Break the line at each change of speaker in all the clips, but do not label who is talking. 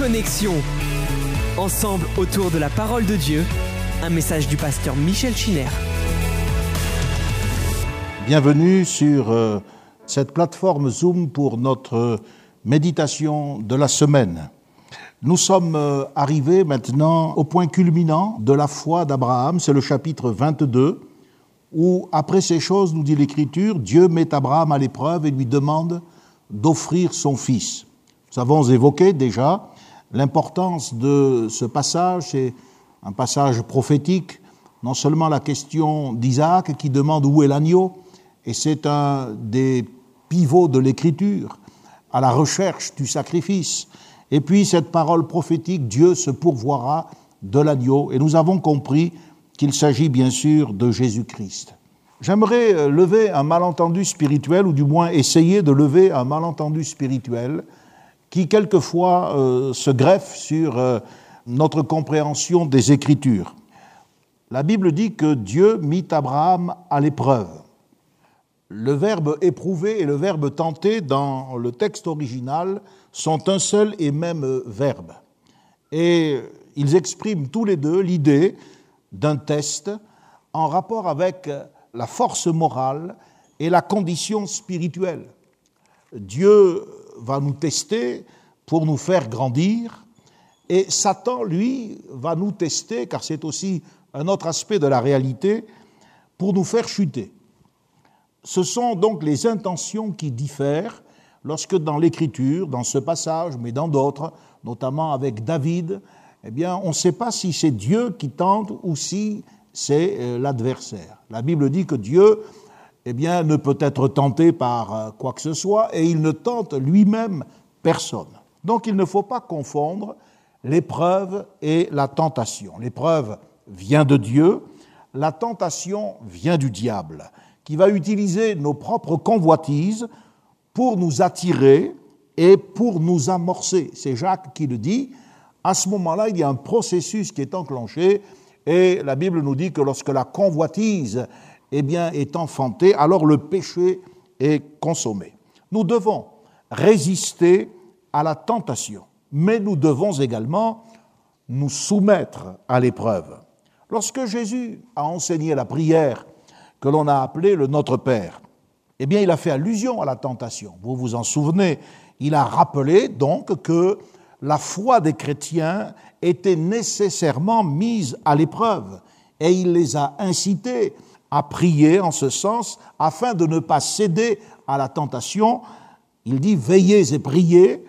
Connexion. Ensemble autour de la parole de Dieu, un message du pasteur Michel Chiner.
Bienvenue sur euh, cette plateforme Zoom pour notre méditation de la semaine. Nous sommes euh, arrivés maintenant au point culminant de la foi d'Abraham, c'est le chapitre 22, où après ces choses, nous dit l'Écriture, Dieu met Abraham à l'épreuve et lui demande d'offrir son fils. Nous avons évoqué déjà l'importance de ce passage, c'est un passage prophétique, non seulement la question d'Isaac qui demande où est l'agneau, et c'est un des pivots de l'écriture, à la recherche du sacrifice. Et puis cette parole prophétique, Dieu se pourvoira de l'agneau, et nous avons compris qu'il s'agit bien sûr de Jésus-Christ. J'aimerais euh, lever un malentendu spirituel, ou du moins essayer de lever un malentendu spirituel qui quelquefois euh, se greffe sur euh, notre compréhension des Écritures. La Bible dit que Dieu mit Abraham à l'épreuve. Le verbe éprouver et le verbe tenter dans le texte original sont un seul et même verbe. Et ils expriment tous les deux l'idée d'un test en rapport avec la force morale et la condition spirituelle. Dieu va nous tester pour nous faire grandir, et Satan, lui, va nous tester, car c'est aussi un autre aspect de la réalité, pour nous faire chuter. Ce sont donc les intentions qui diffèrent lorsque dans l'Écriture, dans ce passage, mais dans d'autres, notamment avec David, eh bien, on ne sait pas si c'est Dieu qui tente ou si c'est euh, l'adversaire. La Bible dit que Dieu eh bien, ne peut être tenté par euh, quoi que ce soit et il ne tente lui-même personne. Donc il ne faut pas confondre l'épreuve et la tentation. L'épreuve vient de Dieu, la tentation vient du diable, qui va utiliser nos propres convoitises pour nous attirer et pour nous amorcer. C'est Jacques qui le dit. À ce moment-là, il y a un processus qui est enclenché et la Bible nous dit que lorsque la convoitise eh bien, est enfantée, alors le péché est consommé. Nous devons résister à la tentation, mais nous devons également nous soumettre à l'épreuve. Lorsque Jésus a enseigné la prière que l'on a appelée le Notre Père, eh bien, il a fait allusion à la tentation. Vous vous en souvenez, il a rappelé donc que la foi des chrétiens était nécessairement mise à l'épreuve et il les a incités à prier en ce sens afin de ne pas céder à la tentation. Il dit veillez et priez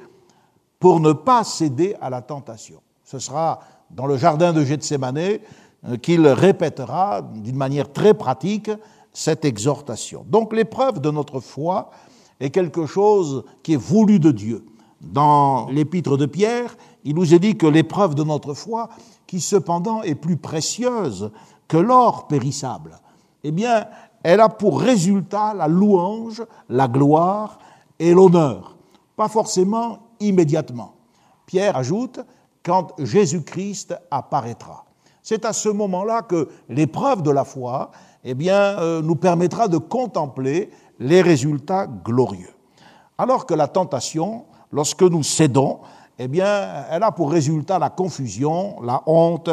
pour ne pas céder à la tentation. Ce sera dans le jardin de Gethsemane euh, qu'il répétera d'une manière très pratique cette exhortation. Donc l'épreuve de notre foi est quelque chose qui est voulu de Dieu. Dans l'épître de Pierre, il nous est dit que l'épreuve de notre foi, qui cependant est plus précieuse que l'or périssable, eh bien, elle a pour résultat la louange, la gloire et l'honneur. Pas forcément immédiatement. Pierre ajoute, quand Jésus-Christ apparaîtra. C'est à ce moment-là que l'épreuve de la foi eh bien, euh, nous permettra de contempler les résultats glorieux. Alors que la tentation, lorsque nous cédons, eh bien, elle a pour résultat la confusion, la honte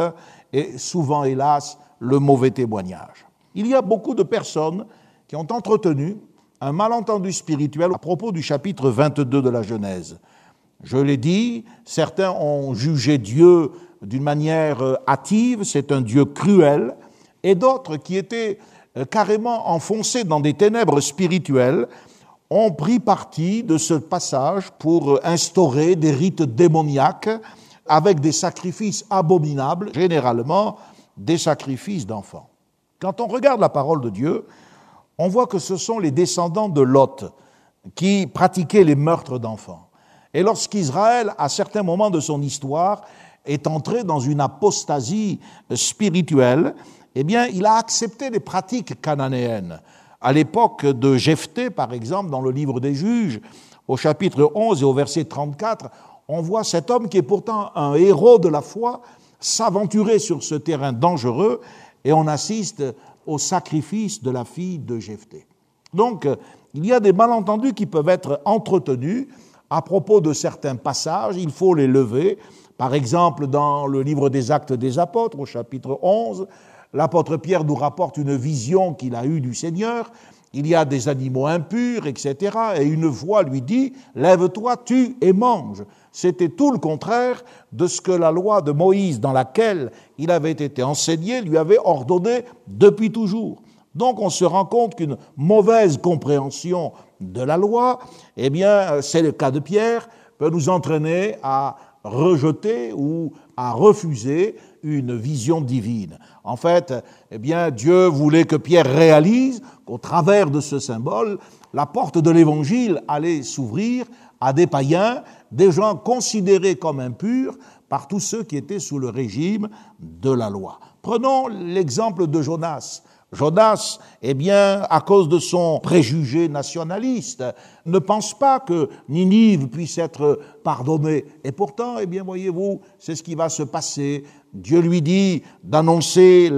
et souvent, hélas, le mauvais témoignage. Il y a beaucoup de personnes qui ont entretenu un malentendu spirituel à propos du chapitre 22 de la Genèse. Je l'ai dit, certains ont jugé Dieu d'une manière euh, hâtive, c'est un Dieu cruel, et d'autres qui étaient euh, carrément enfoncés dans des ténèbres spirituelles ont pris parti de ce passage pour euh, instaurer des rites démoniaques avec des sacrifices abominables, généralement des sacrifices d'enfants. Quand on regarde la parole de Dieu, on voit que ce sont les descendants de Lot qui pratiquaient les meurtres d'enfants. Et lorsqu'Israël, à certains moments de son histoire, est entré dans une apostasie spirituelle, eh bien, il a accepté les pratiques cananéennes. À l'époque de Jephthé, par exemple, dans le livre des juges, au chapitre 11 et au verset 34, on voit cet homme qui est pourtant un héros de la foi s'aventurer sur ce terrain dangereux et on assiste au sacrifice de la fille de Jephthé. Donc, il y a des malentendus qui peuvent être entretenus à propos de certains passages, il faut les lever. Par exemple, dans le livre des Actes des Apôtres, au chapitre 11, l'apôtre Pierre nous rapporte une vision qu'il a eue du Seigneur. Il y a des animaux impurs, etc. Et une voix lui dit, Lève-toi, tue et mange. C'était tout le contraire de ce que la loi de Moïse, dans laquelle il avait été enseigné, lui avait ordonné depuis toujours. Donc on se rend compte qu'une mauvaise compréhension de la loi, eh bien, c'est le cas de Pierre, peut nous entraîner à rejeter ou à refuser une vision divine. En fait, eh bien, Dieu voulait que Pierre réalise qu'au travers de ce symbole, la porte de l'évangile allait s'ouvrir à des païens, des gens considérés comme impurs par tous ceux qui étaient sous le régime de la loi. Prenons l'exemple de Jonas. Jonas, eh bien, à cause de son préjugé nationaliste, ne pense pas que Ninive puisse être pardonnée. Et pourtant, eh bien, voyez-vous, c'est ce qui va se passer. Dieu lui dit d'annoncer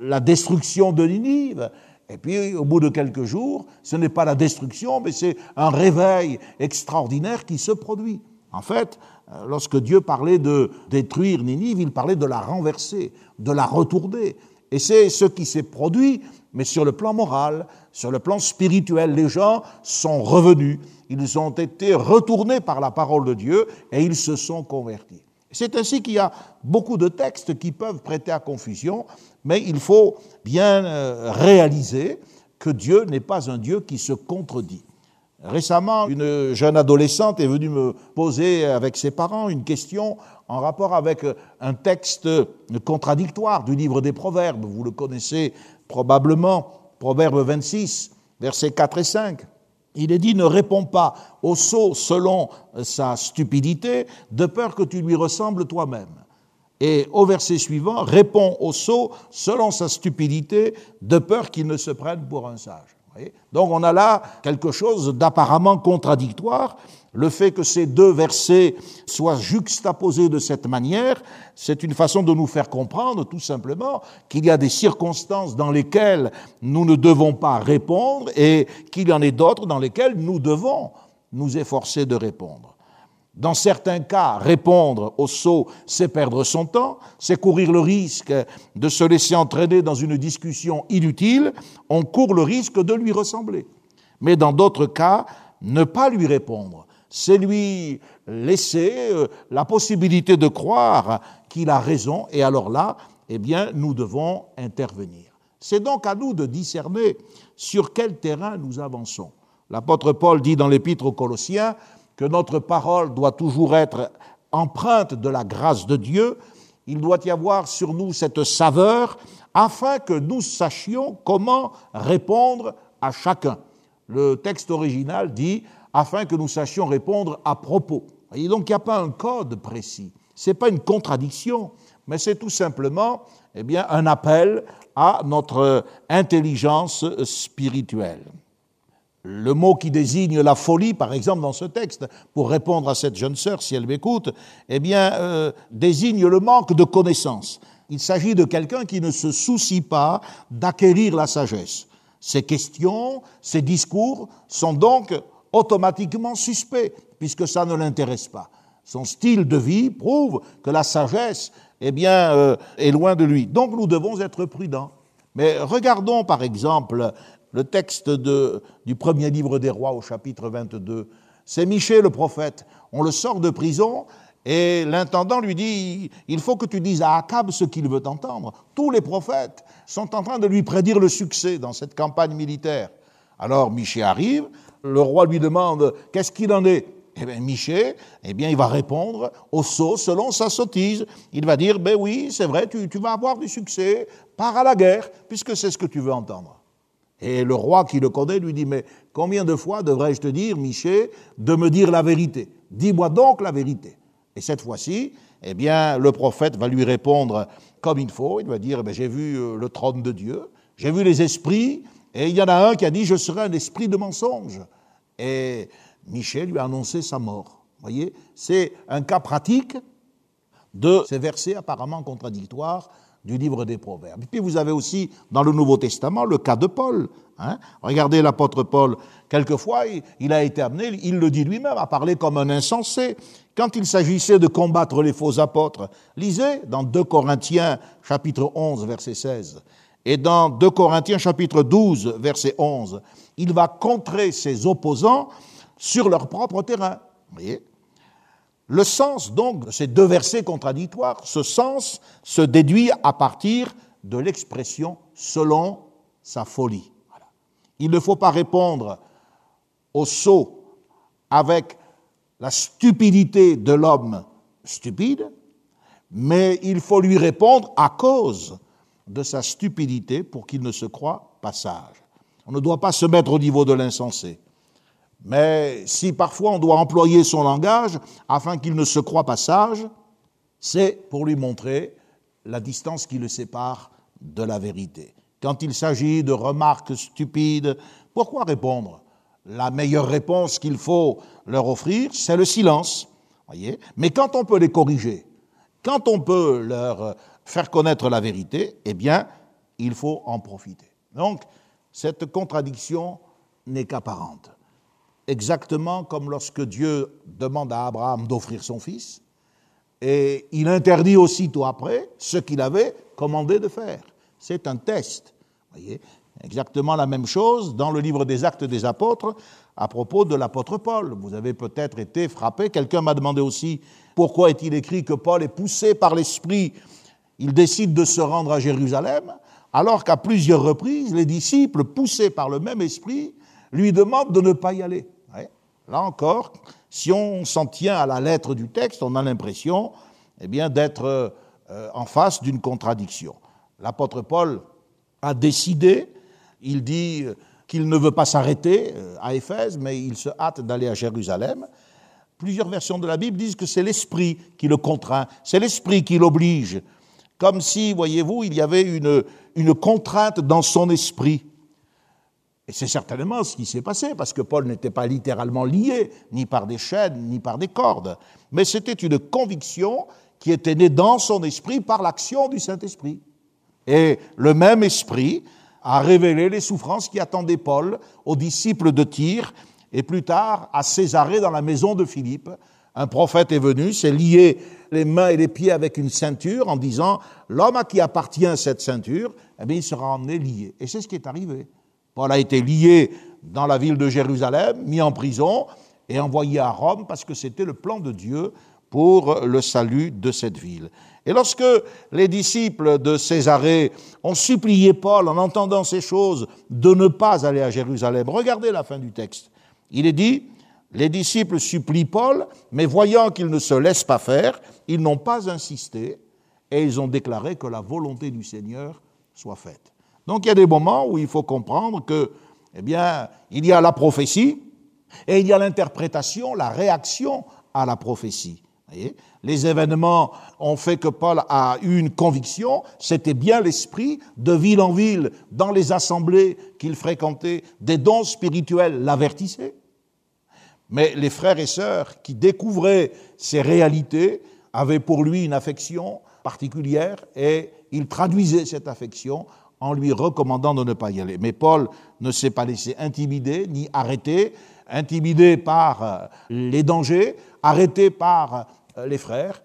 la destruction de Ninive. Et puis, au bout de quelques jours, ce n'est pas la destruction, mais c'est un réveil extraordinaire qui se produit. En fait, euh, lorsque Dieu parlait de détruire Ninive, il parlait de la renverser, de la retourner. Et c'est ce qui s'est produit, mais sur le plan moral, sur le plan spirituel, les gens sont revenus, ils ont été retournés par la parole de Dieu et ils se sont convertis. C'est ainsi qu'il y a beaucoup de textes qui peuvent prêter à confusion, mais il faut bien euh, réaliser que Dieu n'est pas un Dieu qui se contredit. Récemment, une jeune adolescente est venue me poser avec ses parents une question en rapport avec un texte contradictoire du livre des Proverbes. Vous le connaissez probablement, Proverbe 26, versets 4 et 5. Il est dit ne réponds pas au sot selon sa stupidité, de peur que tu lui ressembles toi-même. Et au verset suivant, réponds au sot selon sa stupidité, de peur qu'il ne se prenne pour un sage. Donc on a là quelque chose d'apparemment contradictoire. Le fait que ces deux versets soient juxtaposés de cette manière, c'est une façon de nous faire comprendre tout simplement qu'il y a des circonstances dans lesquelles nous ne devons pas répondre et qu'il y en ait d'autres dans lesquelles nous devons nous efforcer de répondre. Dans certains cas, répondre au sot, c'est perdre son temps, c'est courir le risque de se laisser entraîner dans une discussion inutile, on court le risque de lui ressembler. Mais dans d'autres cas, ne pas lui répondre, c'est lui laisser euh, la possibilité de croire qu'il a raison, et alors là, eh bien, nous devons intervenir. C'est donc à nous de discerner sur quel terrain nous avançons. L'apôtre Paul dit dans l'épître aux Colossiens, que notre parole doit toujours être empreinte de la grâce de Dieu, il doit y avoir sur nous cette saveur afin que nous sachions comment répondre à chacun. Le texte original dit afin que nous sachions répondre à propos. Et donc il n'y a pas un code précis, ce n'est pas une contradiction, mais c'est tout simplement eh un appel à notre intelligence spirituelle. Le mot qui désigne la folie, par exemple, dans ce texte, pour répondre à cette jeune sœur, si elle m'écoute, eh bien, euh, désigne le manque de connaissance. Il s'agit de quelqu'un qui ne se soucie pas d'acquérir la sagesse. Ses questions, ses discours sont donc automatiquement suspects, puisque ça ne l'intéresse pas. Son style de vie prouve que la sagesse, eh bien, euh, est loin de lui. Donc nous devons être prudents. Mais regardons par exemple le texte du premier livre des rois au chapitre 22. C'est Michel le prophète. On le sort de prison et l'intendant lui dit, il faut que tu dises à Akab ce qu'il veut entendre. Tous les prophètes sont en train de lui prédire le succès dans cette campagne militaire. Alors Michel arrive, le roi lui demande, qu'est-ce qu'il en est? Eh bien, Michel, eh bien, il va répondre au sot selon sa sottise. Il va dire, ben oui, c'est vrai, tu, tu vas avoir du succès, pars à la guerre, puisque c'est ce que tu veux entendre. Et le roi qui le connaît lui dit, mais combien de fois devrais-je te dire, Michel, de me dire la vérité? Dis-moi donc la vérité. Et cette fois-ci, eh bien, le prophète va lui répondre comme il faut. Il va dire, eh j'ai vu euh, le trône de Dieu, j'ai vu les esprits, et il y en a un qui a dit, je serai un esprit de mensonge. Et Michel lui a annoncé sa mort. Vous voyez, c'est un cas pratique de ces versets apparemment contradictoires du livre des Proverbes. Et puis vous avez aussi dans le Nouveau Testament le cas de Paul. Hein. Regardez l'apôtre Paul, quelquefois il a été amené, il le dit lui-même, à parler comme un insensé. Quand il s'agissait de combattre les faux apôtres, lisez dans 2 Corinthiens chapitre 11 verset 16 et dans 2 Corinthiens chapitre 12 verset 11, il va contrer ses opposants sur leur propre terrain. Vous voyez? Le sens donc de ces deux versets contradictoires, ce sens se déduit à partir de l'expression selon sa folie. Il ne faut pas répondre au sot avec la stupidité de l'homme stupide, mais il faut lui répondre à cause de sa stupidité pour qu'il ne se croie pas sage. On ne doit pas se mettre au niveau de l'insensé. Mais si parfois on doit employer son langage afin qu'il ne se croie pas sage, c'est pour lui montrer la distance qui le sépare de la vérité. Quand il s'agit de remarques stupides, pourquoi répondre? La meilleure réponse qu'il faut leur offrir, c'est le silence. Mais quand on peut les corriger, quand on peut leur faire connaître la vérité, eh bien, il faut en profiter. Donc, cette contradiction n'est qu'apparente exactement comme lorsque Dieu demande à Abraham d'offrir son fils, et il interdit aussitôt après ce qu'il avait commandé de faire. C'est un test. Voyez Exactement la même chose dans le livre des Actes des Apôtres à propos de l'apôtre Paul. Vous avez peut-être été frappé. Quelqu'un m'a demandé aussi pourquoi est-il écrit que Paul est poussé par l'Esprit. Il décide de se rendre à Jérusalem, alors qu'à plusieurs reprises, les disciples, poussés par le même Esprit, lui demandent de ne pas y aller. Là encore, si on s'en tient à la lettre du texte, on a l'impression eh bien, d'être euh, en face d'une contradiction. L'apôtre Paul a décidé, il dit qu'il ne veut pas s'arrêter euh, à Éphèse, mais il se hâte d'aller à Jérusalem. Plusieurs versions de la Bible disent que c'est l'esprit qui le contraint, c'est l'esprit qui l'oblige, comme si, voyez-vous, il y avait une contrainte dans son esprit. Et c'est certainement ce qui s'est passé, parce que Paul n'était pas littéralement lié, ni par des chaînes, ni par des cordes, mais c'était une conviction qui était née dans son esprit par l'action du Saint-Esprit. Et le même esprit a révélé les souffrances qui attendaient Paul aux disciples de Tyr, et plus tard à Césarée dans la maison de Philippe. Un prophète est venu, s'est lié les mains et les pieds avec une ceinture en disant, l'homme à qui appartient cette ceinture, eh bien, il sera emmené lié. Et c'est ce qui est arrivé. Paul a été lié dans la ville de Jérusalem, mis en prison et envoyé à Rome parce que c'était le plan de Dieu pour le salut de cette ville. Et lorsque les disciples de Césarée ont supplié Paul, en entendant ces choses, de ne pas aller à Jérusalem, regardez la fin du texte. Il est dit, les disciples supplient Paul, mais voyant qu'il ne se laisse pas faire, ils n'ont pas insisté et ils ont déclaré que la volonté du Seigneur soit faite. Donc il y a des moments où il faut comprendre que, eh bien, il y a la prophétie et il y a l'interprétation, la réaction à la prophétie. les événements ont fait que Paul a eu une conviction, c'était bien l'esprit, de ville en ville, dans les assemblées qu'il fréquentait, des dons spirituels l'avertissaient. Mais les frères et sœurs qui découvraient ces réalités avaient pour lui une affection particulière et ils traduisaient cette affection en lui recommandant de ne pas y aller. Mais Paul ne s'est pas laissé intimider ni arrêter, intimidé par euh, les dangers, arrêté par euh, les frères.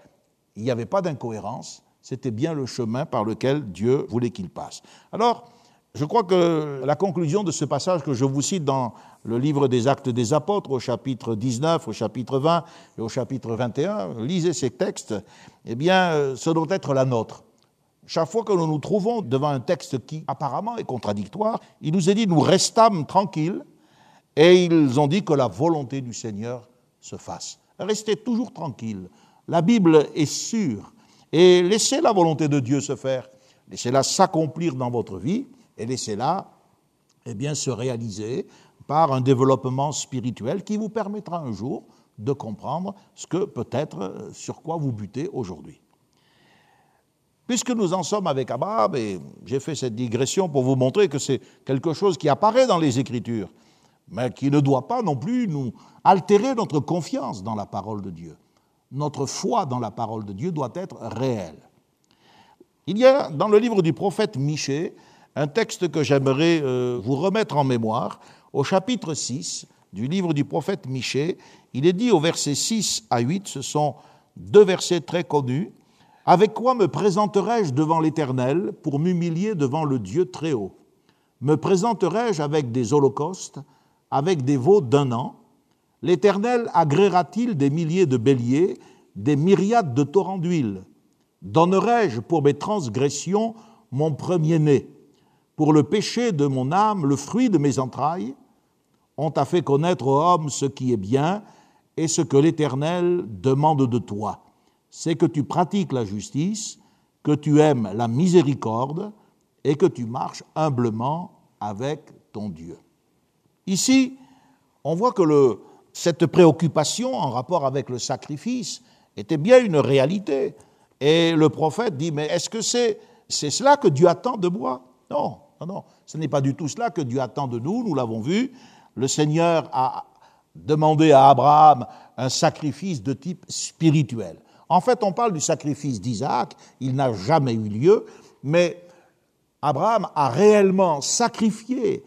Il n'y avait pas d'incohérence, c'était bien le chemin par lequel Dieu voulait qu'il passe. Alors, je crois que la conclusion de ce passage que je vous cite dans le livre des Actes des Apôtres, au chapitre 19, au chapitre 20 et au chapitre 21, lisez ces textes, eh bien, euh, ce doit être la nôtre. Chaque fois que nous nous trouvons devant un texte qui apparemment est contradictoire, il nous est dit nous restâmes tranquilles et ils ont dit que la volonté du Seigneur se fasse. Restez toujours tranquilles. La Bible est sûre et laissez la volonté de Dieu se faire. Laissez-la s'accomplir dans votre vie et laissez-la eh bien, se réaliser par un développement spirituel qui vous permettra un jour de comprendre ce que peut-être sur quoi vous butez aujourd'hui. Puisque nous en sommes avec Abraham, et j'ai fait cette digression pour vous montrer que c'est quelque chose qui apparaît dans les Écritures, mais qui ne doit pas non plus nous altérer notre confiance dans la parole de Dieu. Notre foi dans la parole de Dieu doit être réelle. Il y a dans le livre du prophète Michée un texte que j'aimerais euh, vous remettre en mémoire. Au chapitre 6 du livre du prophète Michée, il est dit au verset 6 à 8, ce sont deux versets très connus. Avec quoi me présenterai-je devant l'Éternel pour m'humilier devant le Dieu très haut Me présenterai-je avec des holocaustes, avec des veaux d'un an? L'Éternel agréera-t-il des milliers de béliers, des myriades de torrents d'huile? Donnerai-je pour mes transgressions mon premier-né? Pour le péché de mon âme, le fruit de mes entrailles? On t'a fait connaître aux hommes ce qui est bien et ce que l'Éternel demande de toi. C'est que tu pratiques la justice, que tu aimes la miséricorde et que tu marches humblement avec ton Dieu. Ici, on voit que cette préoccupation en rapport avec le sacrifice était bien une réalité. Et le prophète dit, mais est-ce que c'est cela que Dieu attend de moi? Non, non, ce n'est pas du tout cela que Dieu attend de nous, nous l'avons vu. Le Seigneur a demandé à Abraham un sacrifice de type spirituel. En fait, on parle du sacrifice d'Isaac, il n'a jamais eu lieu, mais Abraham a réellement sacrifié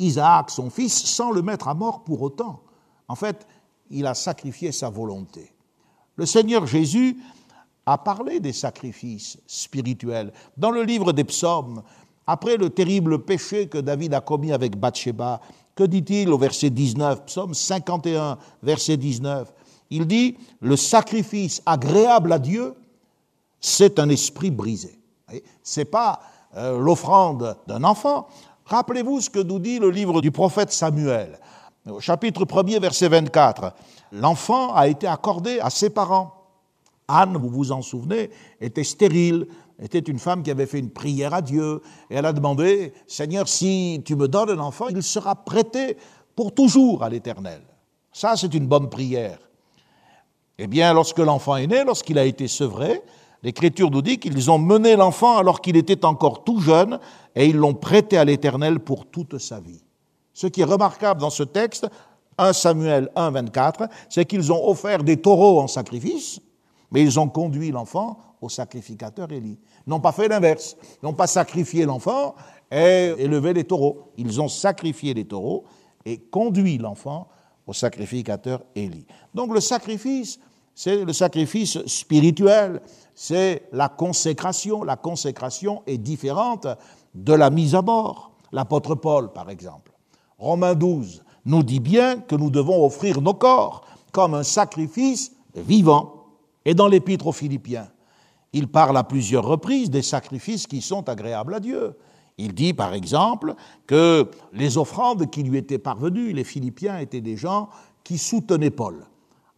Isaac, son fils, sans le mettre à mort pour autant. En fait, il a sacrifié sa volonté. Le Seigneur Jésus a parlé des sacrifices spirituels. Dans le livre des psaumes, après le terrible péché que David a commis avec Bathsheba, que dit-il au verset 19, psaume 51, verset 19 Il dit, le sacrifice agréable à Dieu, c'est un esprit brisé. Ce n'est pas euh, l'offrande d'un enfant. Rappelez-vous ce que nous dit le livre du prophète Samuel. Au chapitre 1er, verset 24, l'enfant a été accordé à ses parents. Anne, vous vous en souvenez, était stérile, était une femme qui avait fait une prière à Dieu, et elle a demandé, Seigneur, si tu me donnes un enfant, il sera prêté pour toujours à l'Éternel. Ça, c'est une bonne prière. Eh bien, lorsque l'enfant est né, lorsqu'il a été sevré, l'Écriture nous dit qu'ils ont mené l'enfant alors qu'il était encore tout jeune, et ils l'ont prêté à l'Éternel pour toute sa vie. Ce qui est remarquable dans ce texte, 1 Samuel 1, 24, c'est qu'ils ont offert des taureaux en sacrifice, mais ils ont conduit l'enfant au sacrificateur Élie. N'ont pas fait l'inverse. Ils n'ont pas sacrifié l'enfant et élevé les taureaux. Ils ont sacrifié les taureaux et conduit l'enfant au sacrificateur Élie. Donc le sacrifice, c'est le sacrifice spirituel, c'est la consécration. La consécration est différente de la mise à mort. L'apôtre Paul, par exemple. Romains 12 nous dit bien que nous devons offrir nos corps comme un sacrifice vivant. Et dans l'épître aux Philippiens, il parle à plusieurs reprises des sacrifices qui sont agréables à Dieu. Il dit par exemple que les offrandes qui lui étaient parvenues, les Philippiens étaient des gens qui soutenaient Paul.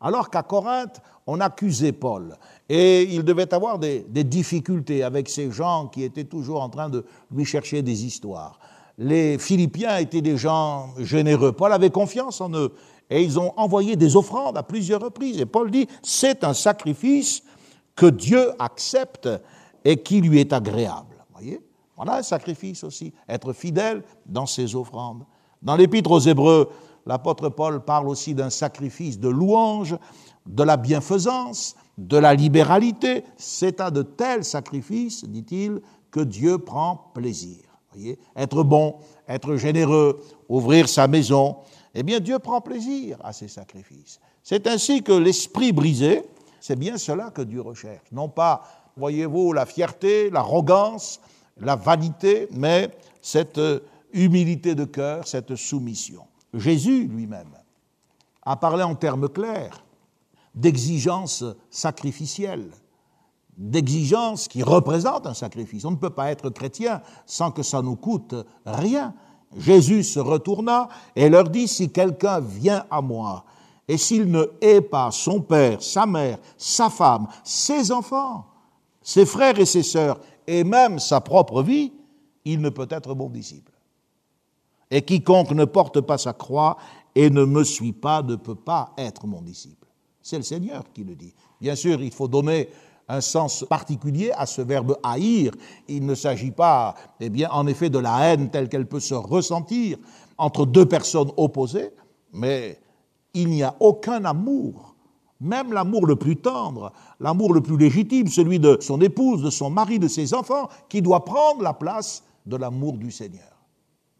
Alors qu'à Corinthe, on accusait Paul. Et il devait avoir des, des, difficultés avec ces gens qui étaient toujours en train de lui chercher des histoires. Les Philippiens étaient des gens généreux. Paul avait confiance en eux et ils ont envoyé des offrandes à plusieurs reprises. Et Paul dit, c'est un sacrifice que Dieu accepte et qui lui est agréable. Voyez? Voilà un sacrifice aussi, être fidèle dans ses offrandes. Dans l'épître aux Hébreux, l'apôtre Paul parle aussi d'un sacrifice de louange, de la bienfaisance, de la libéralité. C'est à de tels sacrifices, dit-il, que Dieu prend plaisir. Voyez être bon, être généreux, ouvrir sa maison, eh bien Dieu prend plaisir à ces sacrifices. C'est ainsi que l'esprit brisé, c'est bien cela que Dieu recherche. Non pas, voyez-vous, la fierté, l'arrogance, la vanité, mais cette humilité de cœur, cette soumission. Jésus lui-même a parlé en termes clairs d'exigence sacrificielle, d'exigence qui représente un sacrifice. On ne peut pas être chrétien sans que ça nous coûte rien. Jésus se retourna et leur dit, si quelqu'un vient à moi, et s'il ne hait pas son père, sa mère, sa femme, ses enfants, ses frères et ses sœurs, et même sa propre vie, il ne peut être bon disciple. Et quiconque ne porte pas sa croix et ne me suit pas ne peut pas être mon disciple. C'est le Seigneur qui le dit. Bien sûr, il faut donner un sens particulier à ce verbe haïr. Il ne s'agit pas, eh bien, en effet, de la haine telle qu'elle peut se ressentir entre deux personnes opposées, mais il n'y a aucun amour même l'amour le plus tendre, l'amour le plus légitime, celui de son épouse, de son mari, de ses enfants, qui doit prendre la place de l'amour du Seigneur.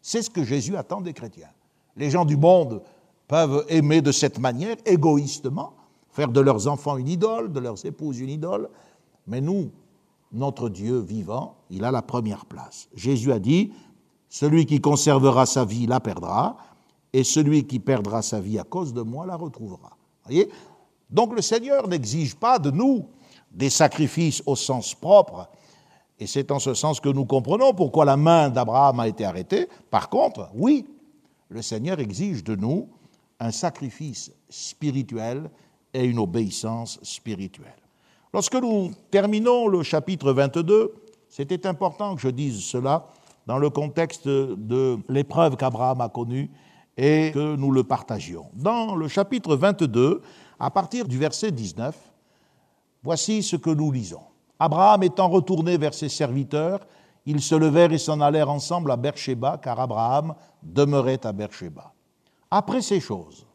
C'est ce que Jésus attend des chrétiens. Les gens du monde peuvent aimer de cette manière, égoïstement, faire de leurs enfants une idole, de leurs épouses une idole, mais nous, notre Dieu vivant, il a la première place. Jésus a dit, celui qui conservera sa vie la perdra, et celui qui perdra sa vie à cause de moi la retrouvera. Voyez? Donc le Seigneur n'exige pas de nous des sacrifices au sens propre, et c'est en ce sens que nous comprenons pourquoi la main d'Abraham a été arrêtée. Par contre, oui, le Seigneur exige de nous un sacrifice spirituel et une obéissance spirituelle. Lorsque nous terminons le chapitre 22, c'était important que je dise cela dans le contexte de l'épreuve qu'Abraham a connue et que nous le partagions. Dans le chapitre 22, à partir du verset 19, voici ce que nous lisons. Abraham étant retourné vers ses serviteurs, ils se levèrent et s'en allèrent ensemble à Beersheba, car Abraham demeurait à Beersheba. Après ces choses,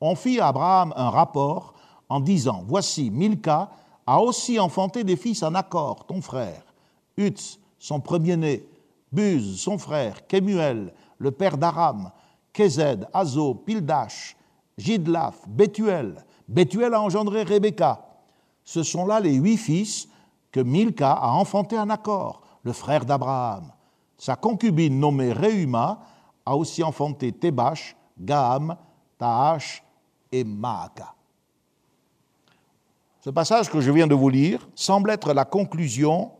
on fit à Abraham un rapport en disant Voici, Milka a aussi enfanté des fils en accord, ton frère, Utz, son premier-né, Buz, son frère, Kemuel, le père d'Aram, Kézed, Azo, Pildash, Jidlaf, Bethuel. Bethuel a engendré Rebecca. Ce sont là les huit fils que Milka a enfantés en accord, le frère d'Abraham. Sa concubine nommée Réuma a aussi enfanté Tebash, Gaham, Tahash et Maaka. Ce passage que je viens de vous lire semble être la conclusion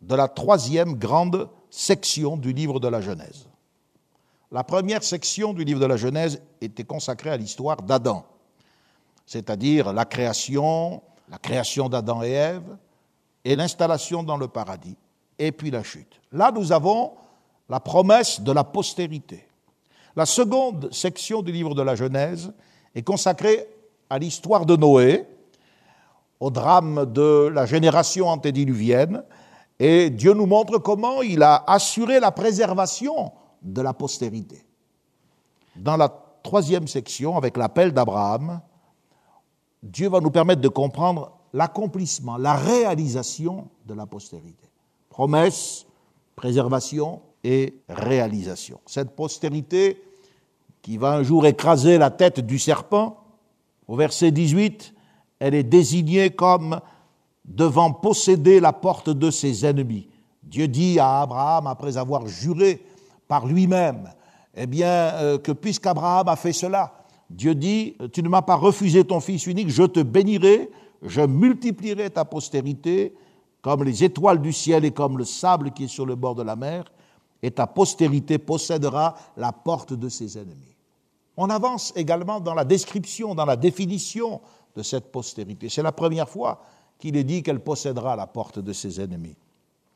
de la troisième grande section du livre de la Genèse. La première section du livre de la Genèse était consacrée à l'histoire d'Adam, c'est-à-dire la création, la création d'Adam et Ève, et l'installation dans le paradis, et puis la chute. Là, nous avons la promesse de la postérité. La seconde section du livre de la Genèse est consacrée à l'histoire de Noé, au drame de la génération antédiluvienne, et Dieu nous montre comment il a assuré la préservation de la postérité. Dans la troisième section, avec l'appel d'Abraham, Dieu va nous permettre de comprendre l'accomplissement, la réalisation de la postérité. Promesse, préservation et réalisation. Cette postérité qui va un jour écraser la tête du serpent, au verset 18, elle est désignée comme devant posséder la porte de ses ennemis. Dieu dit à Abraham, après avoir juré par lui-même, eh bien, euh, que puisqu'Abraham a fait cela, Dieu dit, tu ne m'as pas refusé ton fils unique, je te bénirai je multiplierai ta postérité comme les étoiles du ciel et comme le sable qui est sur le bord de la mer, et ta postérité possédera la porte de ses ennemis. On avance également dans la description, dans la définition de cette postérité. C'est la première fois qu'il est dit qu'elle possédera la porte de ses ennemis.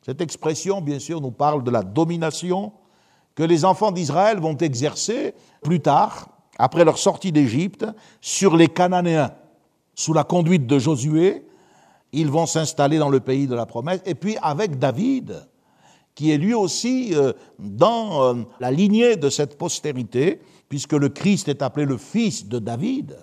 Cette expression, bien sûr, nous parle de la domination que les enfants d'Israël vont exercer plus tard, après leur sortie d'Égypte, sur les Cananéens sous la conduite de Josué, ils vont s'installer dans le pays de la promesse, et puis avec David, qui est lui aussi euh, dans euh, la lignée de cette postérité, puisque le Christ est appelé le fils de David,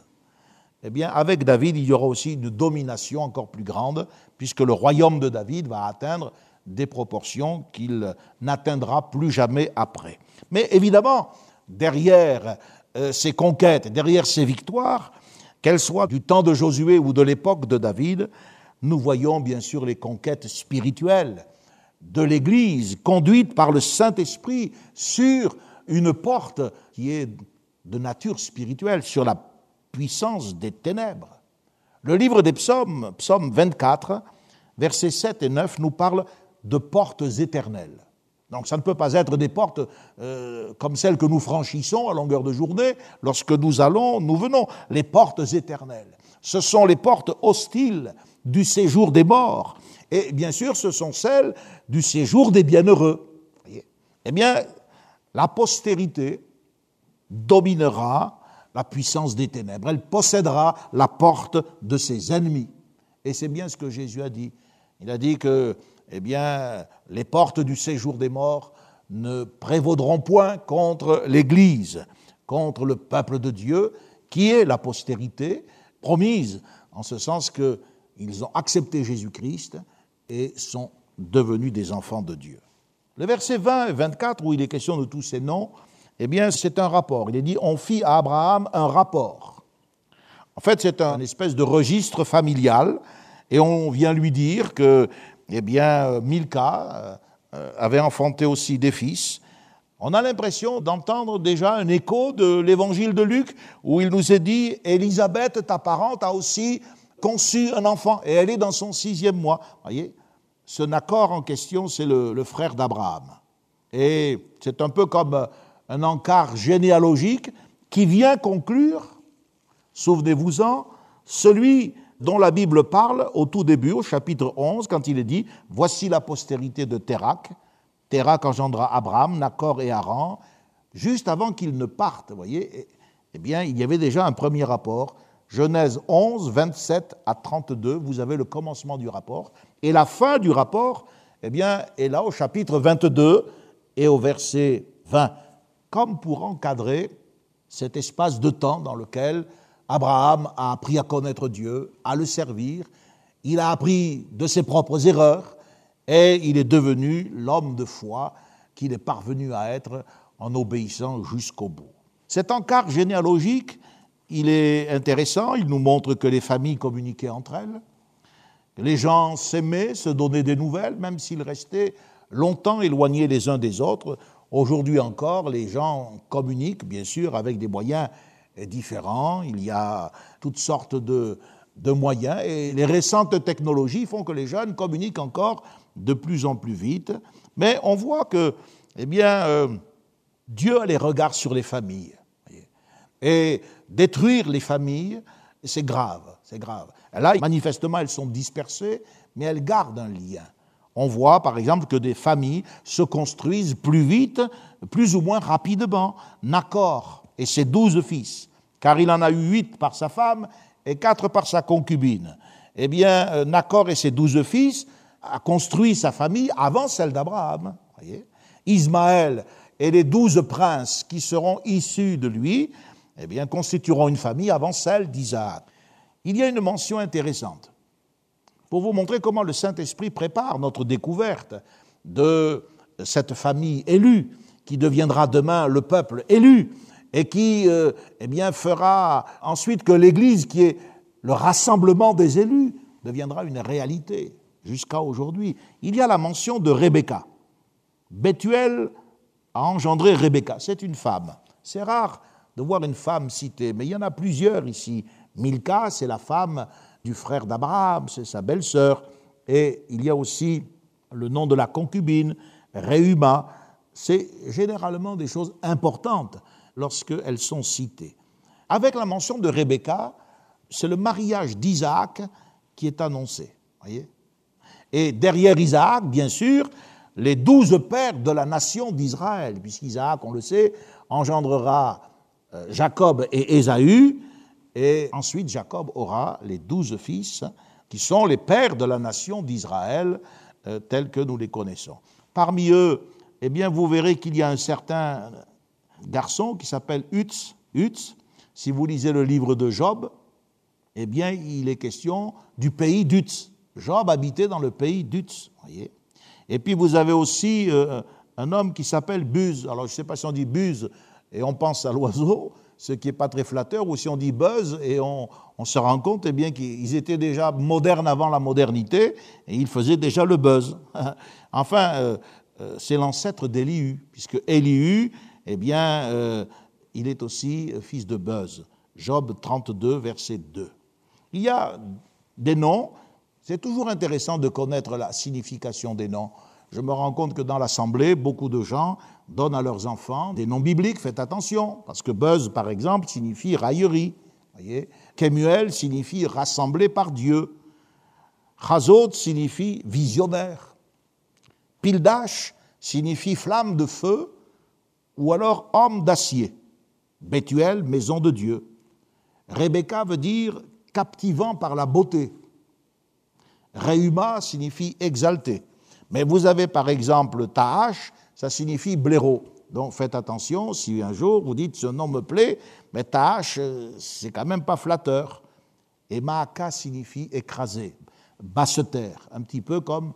eh bien, avec David, il y aura aussi une domination encore plus grande, puisque le royaume de David va atteindre des proportions qu'il n'atteindra plus jamais après. Mais évidemment, derrière euh, ces conquêtes, derrière ces victoires, qu'elles soient du temps de Josué ou de l'époque de David, nous voyons bien sûr les conquêtes spirituelles de l'Église conduites par le Saint-Esprit sur une porte qui est de nature spirituelle, sur la puissance des ténèbres. Le livre des psaumes, psaume 24, versets 7 et 9, nous parle de portes éternelles. Donc ça ne peut pas être des portes euh, comme celles que nous franchissons à longueur de journée lorsque nous allons, nous venons. Les portes éternelles. Ce sont les portes hostiles du séjour des morts. Et bien sûr, ce sont celles du séjour des bienheureux. Eh bien, la postérité dominera la puissance des ténèbres. Elle possédera la porte de ses ennemis. Et c'est bien ce que Jésus a dit. Il a dit que eh bien, les portes du séjour des morts ne prévaudront point contre l'Église, contre le peuple de Dieu, qui est la postérité, promise, en ce sens qu'ils ont accepté Jésus-Christ et sont devenus des enfants de Dieu. Le verset 20 et 24, où il est question de tous ces noms, eh bien, c'est un rapport. Il est dit on fit à Abraham un rapport. En fait, c'est un espèce de registre familial, et on vient lui dire que, eh bien, Milka euh, avait enfanté aussi des fils. On a l'impression d'entendre déjà un écho de l'évangile de Luc, où il nous est dit Élisabeth, ta parente, a aussi conçu un enfant, et elle est dans son sixième mois. Voyez, ce Nacor en question, c'est le, le frère d'Abraham. Et c'est un peu comme un encart généalogique qui vient conclure, souvenez-vous-en, celui dont la Bible parle au tout début, au chapitre 11, quand il est dit Voici la postérité de Térac. Térac engendra Abraham, Nacor et Haran. Juste avant qu'ils ne partent, voyez, eh bien, il y avait déjà un premier rapport. Genèse 11, 27 à 32, vous avez le commencement du rapport. Et la fin du rapport, eh bien, est là au chapitre 22 et au verset 20 comme pour encadrer cet espace de temps dans lequel Abraham a appris à connaître Dieu, à le servir, il a appris de ses propres erreurs et il est devenu l'homme de foi qu'il est parvenu à être en obéissant jusqu'au bout. Cet encart généalogique, il est intéressant, il nous montre que les familles communiquaient entre elles, les gens s'aimaient, se donnaient des nouvelles, même s'ils restaient longtemps éloignés les uns des autres. Aujourd'hui encore, les gens communiquent, bien sûr, avec des moyens différents. Il y a toutes sortes de, moyens et les récentes technologies font que les jeunes communiquent encore de plus en plus vite. Mais on voit que, eh bien, euh, Dieu a les regards sur les familles. Et détruire les familles, c'est grave, c'est grave. Là, manifestement, elles sont dispersées, mais elles gardent un lien. On voit par exemple que des familles se construisent plus vite, plus ou moins rapidement. Nacor et ses douze fils, car il en a eu huit par sa femme et quatre par sa concubine. Eh bien, euh, Nacor et ses douze fils a construit sa famille avant celle d'Abraham. Ismaël et les douze princes qui seront issus de lui, eh bien, constitueront une famille avant celle d'Isaac. Il y a une mention intéressante pour vous montrer comment le Saint-Esprit prépare notre découverte de cette famille élue qui deviendra demain le peuple élu et qui euh, eh bien, fera ensuite que l'Église, qui est le rassemblement des élus, deviendra une réalité jusqu'à aujourd'hui. Il y a la mention de Rebecca. Bethuel a engendré Rebecca. C'est une femme. C'est rare de voir une femme citée, mais il y en a plusieurs ici. Milka, c'est la femme du frère d'Abraham, c'est sa belle-sœur. Et il y a aussi le nom de la concubine, Réuma. C'est généralement des choses importantes lorsqu'elles sont citées. Avec la mention de Rebecca, c'est le mariage d'Isaac qui est annoncé. Voyez Et derrière Isaac, bien sûr, les douze pères de la nation d'Israël, puisqu'Isaac, on le sait, engendrera euh, Jacob et Ésaü, et ensuite, Jacob aura les douze fils qui sont les pères de la nation d'Israël euh, tels que nous les connaissons. Parmi eux, eh bien, vous verrez qu'il y a un certain garçon qui s'appelle Utz. Utz, si vous lisez le livre de Job, eh bien, il est question du pays d'Utz. Job habitait dans le pays d'Utz. Et puis vous avez aussi euh, un homme qui s'appelle Buz. Alors je ne sais pas si on dit Buz et on pense à l'oiseau, ce qui n'est pas très flatteur, ou si on dit buzz et on, se rend compte eh bien qu'ils étaient déjà modernes avant la modernité et ils faisaient déjà le buzz. enfin, euh, euh, c'est l'ancêtre d'Élihu, puisque Élihu, eh bien, euh, il est aussi fils de Buzz. Job 32, verset 2. Il y a des noms, c'est toujours intéressant de connaître la signification des noms. Je me rends compte que dans l'Assemblée, beaucoup de gens donnent à leurs enfants des noms bibliques, faites attention, parce que Buzz, par exemple, signifie raillerie. Kemuel signifie rassemblé par Dieu. Chazot signifie visionnaire. Pildash signifie flamme de feu ou alors homme d'acier. Bethuel, maison de Dieu. Rebecca veut dire captivant par la beauté. Réuma signifie exalté. Mais vous avez par exemple Tahash, ça signifie blaireau. Donc faites attention, si un jour vous dites ce nom me plaît, mais Tahash, euh, c'est quand même pas flatteur. Et Maaka signifie écraser, basse terre, un petit peu comme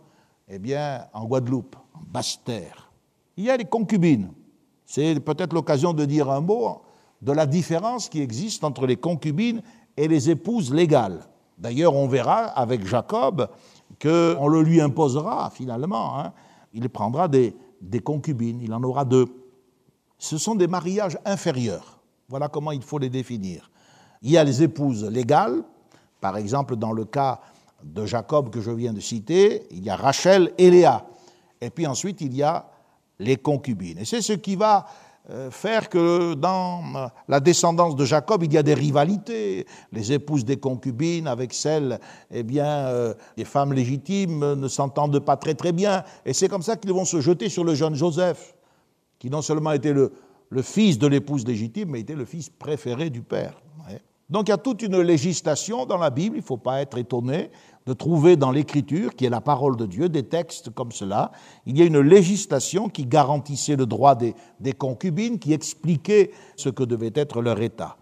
eh bien, en Guadeloupe, en basse terre. Il y a les concubines. C'est peut-être l'occasion de dire un mot de la différence qui existe entre les concubines et les épouses légales. D'ailleurs, on verra avec Jacob qu'on le lui imposera finalement. Hein. Il prendra des, des concubines, il en aura deux. Ce sont des mariages inférieurs. Voilà comment il faut les définir. Il y a les épouses légales, par exemple dans le cas de Jacob que je viens de citer, il y a Rachel et Léa. Et puis ensuite, il y a les concubines. Et c'est ce qui va euh, faire que dans euh, la descendance de Jacob, il y a des rivalités. Les épouses des concubines avec celles, eh bien, euh, des femmes légitimes ne s'entendent pas très très bien. Et c'est comme ça qu'ils vont se jeter sur le jeune Joseph, qui non seulement était le, le fils de l'épouse légitime, mais était le fils préféré du père. Donc il y a toute une législation dans la Bible, il ne faut pas être étonné de trouver dans l'Écriture, qui est la parole de Dieu, des textes comme cela. Il y a une législation qui garantissait le droit des, des concubines, qui expliquait ce que devait être leur état.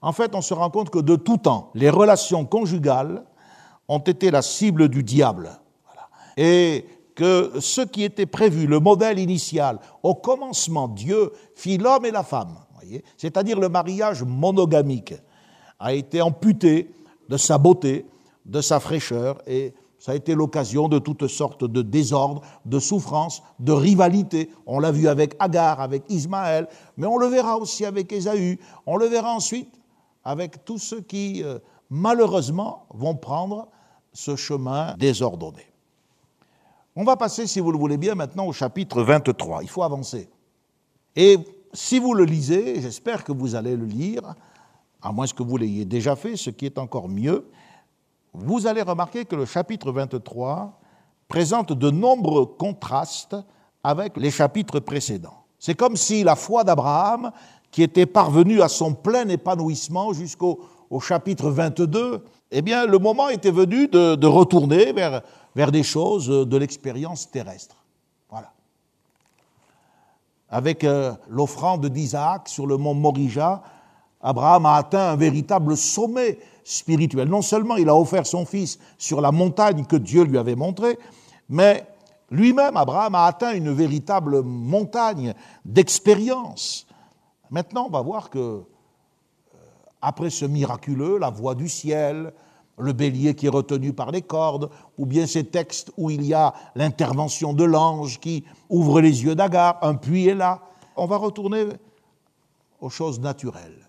En fait, on se rend compte que de tout temps, les relations conjugales ont été la cible du diable. Et que ce qui était prévu, le modèle initial, au commencement, Dieu fit l'homme et la femme, c'est-à-dire le mariage monogamique a été amputé de sa beauté, de sa fraîcheur, et ça a été l'occasion de toutes sortes de désordres, de souffrances, de rivalités. On l'a vu avec Agar, avec Ismaël, mais on le verra aussi avec Ésaü, on le verra ensuite avec tous ceux qui, euh, malheureusement, vont prendre ce chemin désordonné. On va passer, si vous le voulez bien, maintenant au chapitre 23. Il faut avancer. Et si vous le lisez, j'espère que vous allez le lire, à moins que vous l'ayez déjà fait, ce qui est encore mieux, vous allez remarquer que le chapitre 23 présente de nombreux contrastes avec les chapitres précédents. C'est comme si la foi d'Abraham, qui était parvenue à son plein épanouissement jusqu'au chapitre 22, eh bien, le moment était venu de, retourner vers, des choses de l'expérience terrestre. Voilà. Avec euh, l'offrande d'Isaac sur le mont Morija, Abraham a atteint un véritable sommet spirituel. Non seulement il a offert son fils sur la montagne que Dieu lui avait montrée, mais lui-même, Abraham, a atteint une véritable montagne d'expérience. Maintenant, on va voir que, euh, après ce miraculeux, la voix du ciel, le bélier qui est retenu par les cordes, ou bien ces textes où il y a l'intervention de l'ange qui ouvre les yeux d'Agar, un puits est là, on va retourner aux choses naturelles.